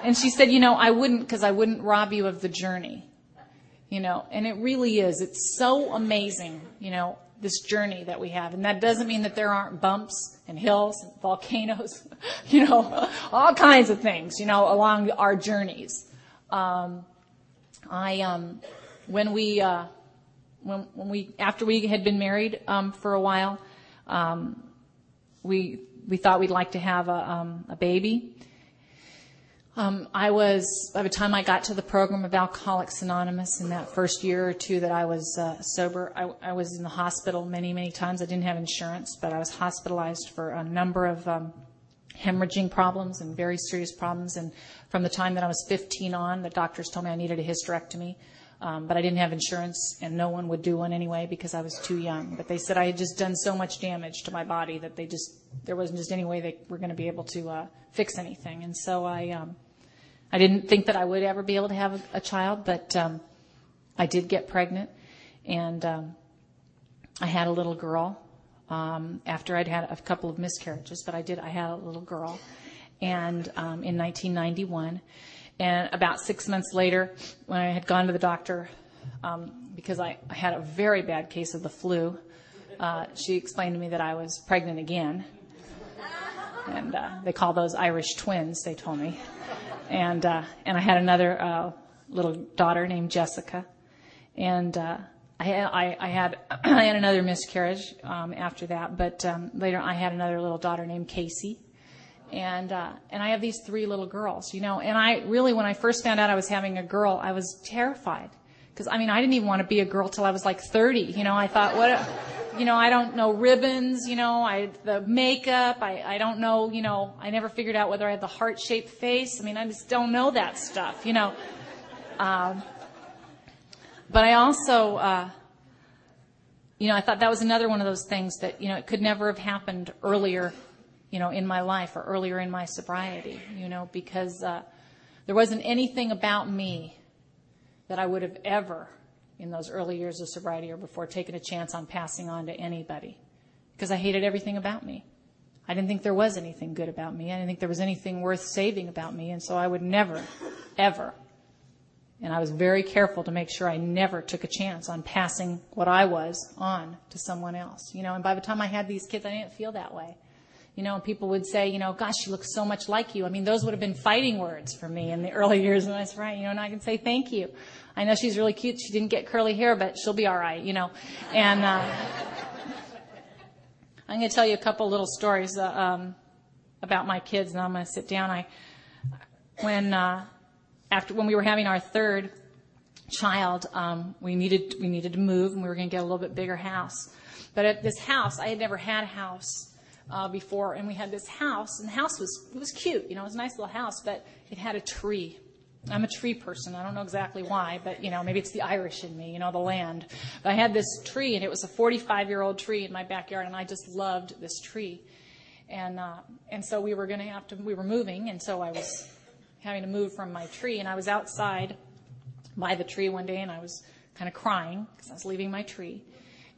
And she said, you know, I wouldn't because I wouldn't rob you of the journey. You know, and it really is. It's so amazing, you know, this journey that we have. And that doesn't mean that there aren't bumps and hills and volcanoes, [LAUGHS] you know, all kinds of things, you know, along our journeys. Um, I um, when we uh, when, when we after we had been married um, for a while, um, we we thought we'd like to have a, um, a baby. Um, I was by the time I got to the program of Alcoholics Anonymous in that first year or two that I was uh, sober, I, I, was in the hospital many many times. I didn't have insurance, but I was hospitalized for a number of um, hemorrhaging problems and very serious problems. And from the time that I was 15 on, the doctors told me I needed a hysterectomy. Um, but I didn't have insurance, and no one would do one anyway because I was too young. But they said I had just done so much damage to my body that they just there wasn't just any way they were going to be able to uh, fix anything. And so I um, I didn't think that I would ever be able to have a, a child, but um, I did get pregnant, and um, I had a little girl um, after I'd had a couple of miscarriages, but I did. I had a little girl, and um, in 1991, and about six months later, when I had gone to the doctor um, because I, I had a very bad case of the flu, uh, she explained to me that I was pregnant again, and uh, they call those Irish twins. They told me, and uh, and I had another uh, little daughter named Jessica, and uh, I I had, [CLEARS THROAT] I had another miscarriage um, after that, but um, later I had another little daughter named Casey, and uh, and I have these three little girls, you know. And I really, when I first found out I was having a girl, I was terrified because I mean I didn't even want to be a girl till I was like 30. You know, I thought what, you know, I don't know ribbons, you know, I the makeup, I I don't know, you know, I never figured out whether I had the heart shaped face. I mean, I just don't know that stuff, you know. Um, but I also, uh, you know, I thought that was another one of those things that, you know, it could never have happened earlier, you know, in my life or earlier in my sobriety, you know, because uh, there wasn't anything about me that I would have ever, in those early years of sobriety or before, taken a chance on passing on to anybody because I hated everything about me. I didn't think there was anything good about me. I didn't think there was anything worth saving about me. And so I would never, ever and I was very careful to make sure I never took a chance on passing what I was on to someone else. You know, and by the time I had these kids, I didn't feel that way. You know, people would say, you know, gosh, she looks so much like you. I mean, those would have been fighting words for me in the [LAUGHS] early years. And I was right, you know, and I can say thank you. I know she's really cute. She didn't get curly hair, but she'll be all right, you know. And uh, I'm going to tell you a couple little stories uh, um, about my kids, and I'm going to sit down. I when uh, after when we were having our third child, um, we needed we needed to move, and we were going to get a little bit bigger house. But at this house, I had never had a house uh, before, and we had this house, and the house was it was cute, you know, it was a nice little house, but it had a tree. I'm a tree person. I don't know exactly why, but you know, maybe it's the Irish in me, you know, the land. But I had this tree, and it was a 45 year old tree in my backyard, and I just loved this tree. And uh, and so we were going to have to we were moving, and so I was having to move from my tree. And I was outside by the tree one day and I was kind of crying because I was leaving my tree.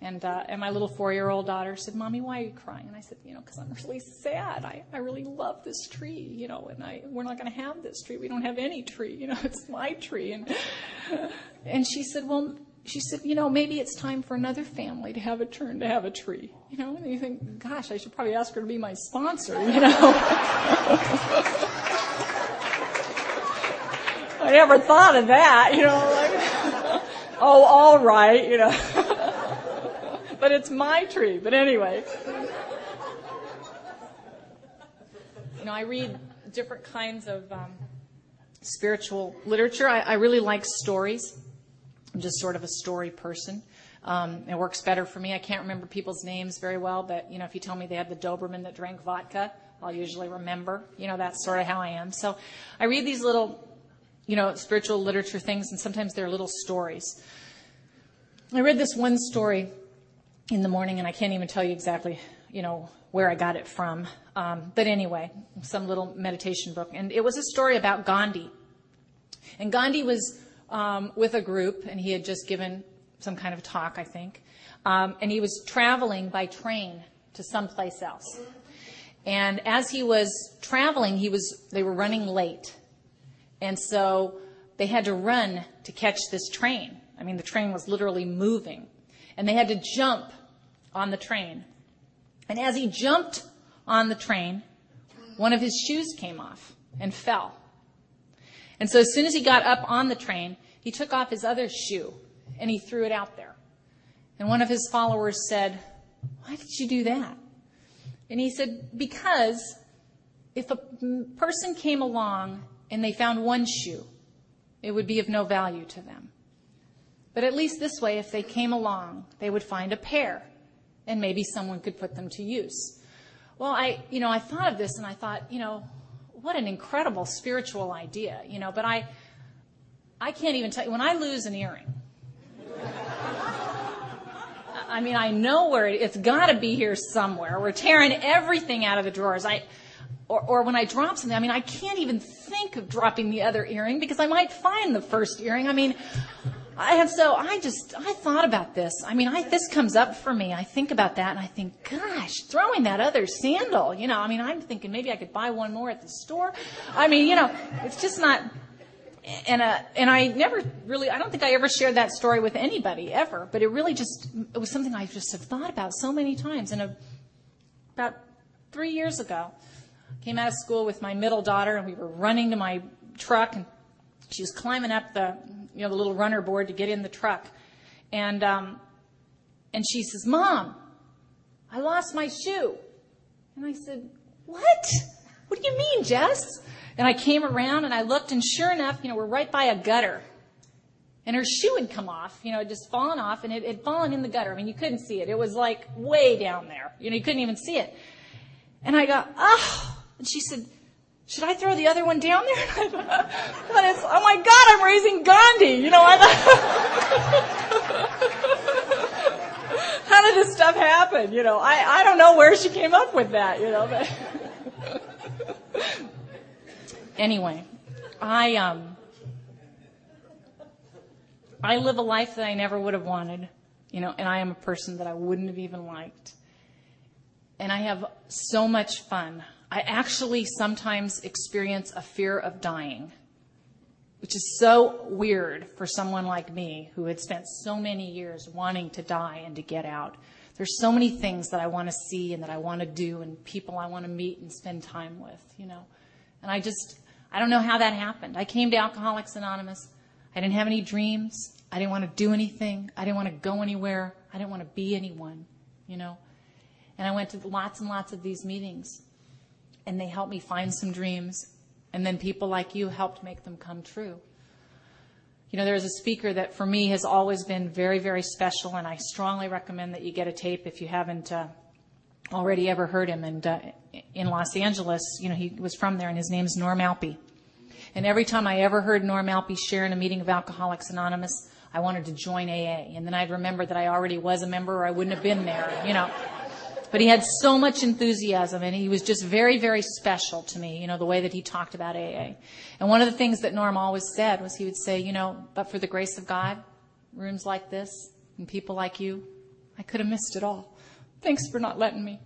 And, uh, and my little four year old daughter said, Mommy, why are you crying? And I said, You know, because I'm really sad. I, I really love this tree, you know, and I, we're not going to have this tree. We don't have any tree, you know, [LAUGHS] it's my tree. And, and she said, Well, she said, You know, maybe it's time for another family to have a turn to have a tree, you know, and you think, Gosh, I should probably ask her to be my sponsor, you know. [LAUGHS] I never thought of that, you know, like, [LAUGHS] oh, all right, you know. But it's my tree. But anyway. You know, I read different kinds of um, spiritual literature. I, I really like stories. I'm just sort of a story person. Um, it works better for me. I can't remember people's names very well, but you know, if you tell me they had the Doberman that drank vodka, I'll usually remember. You know, that's sort of how I am. So I read these little, you know, spiritual literature things, and sometimes they're little stories. I read this one story in the morning, and I can't even tell you exactly, you know, where I got it from. Um, but anyway, some little meditation book, and it was a story about Gandhi. And Gandhi was um, with a group, and he had just given some kind of talk, I think. Um, and he was traveling by train to someplace else. And as he was traveling, he was, they were running late. And so they had to run to catch this train. I mean, the train was literally moving. And they had to jump on the train. And as he jumped on the train, one of his shoes came off and fell. And so as soon as he got up on the train, he took off his other shoe and he threw it out there. And one of his followers said, Why did you do that? And he said, Because if a person came along and they found one shoe, it would be of no value to them. But at least this way, if they came along, they would find a pair and maybe someone could put them to use. Well, I, you know, I thought of this and I thought, you know, what an incredible spiritual idea, you know, but I, I can't even tell you, when I lose an earring, I mean, I know where it, it's got to be here somewhere. We're tearing everything out of the drawers. I, or, or when I drop something, I mean, I can't even think of dropping the other earring because I might find the first earring. I mean, Have so I just I thought about this. I mean, I this comes up for me. I think about that and I think, gosh, throwing that other sandal. You know, I mean, I'm thinking maybe I could buy one more at the store. I mean, you know, it's just not and uh, and I never really I don't think I ever shared that story with anybody ever, but it really just it was something I just have thought about so many times. And a, about three years ago, I came out of school with my middle daughter, and we were running to my truck, and she was climbing up the you know the little runner board to get in the truck, and um, and she says, "Mom, I lost my shoe," and I said, "What? What do you mean, Jess?" And I came around and I looked, and sure enough, you know, we're right by a gutter. And her shoe had come off, you know, it just fallen off, and it had fallen in the gutter. I mean, you couldn't see it. It was like way down there. You know, you couldn't even see it. And I go, oh. And she said, should I throw the other one down there? [LAUGHS] I thought, oh my God, I'm raising Gandhi. You know, [LAUGHS] how did this stuff happen? You know, I, I don't know where she came up with that, you know, but [LAUGHS] anyway, I um, I live a life that I never would have wanted, you know, and I am a person that I wouldn't have even liked. And I have so much fun. I actually sometimes experience a fear of dying, which is so weird for someone like me who had spent so many years wanting to die and to get out. There's so many things that I want to see and that I want to do and people I want to meet and spend time with, you know. And I just, I don't know how that happened. I came to Alcoholics Anonymous. I didn't have any dreams. I didn't want to do anything. I didn't want to go anywhere. I didn't want to be anyone, you know. And I went to lots and lots of these meetings. And they helped me find some dreams. And then people like you helped make them come true. You know, there's a speaker that for me has always been very, very special, and I strongly recommend that you get a tape if you haven't uh, already ever heard him. And uh, in Los Angeles, you know, he was from there, and his name's Norm Alpe. And every time I ever heard Norm Alpe share in a meeting of Alcoholics Anonymous, I wanted to join AA. And then I'd remember that I already was a member or I wouldn't have been there, you know. But he had so much enthusiasm and he was just very, very special to me, you know, the way that he talked about AA. And one of the things that Norm always said was he would say, you know, but for the grace of God, rooms like this and people like you, I could have missed it all. Thanks for not letting me.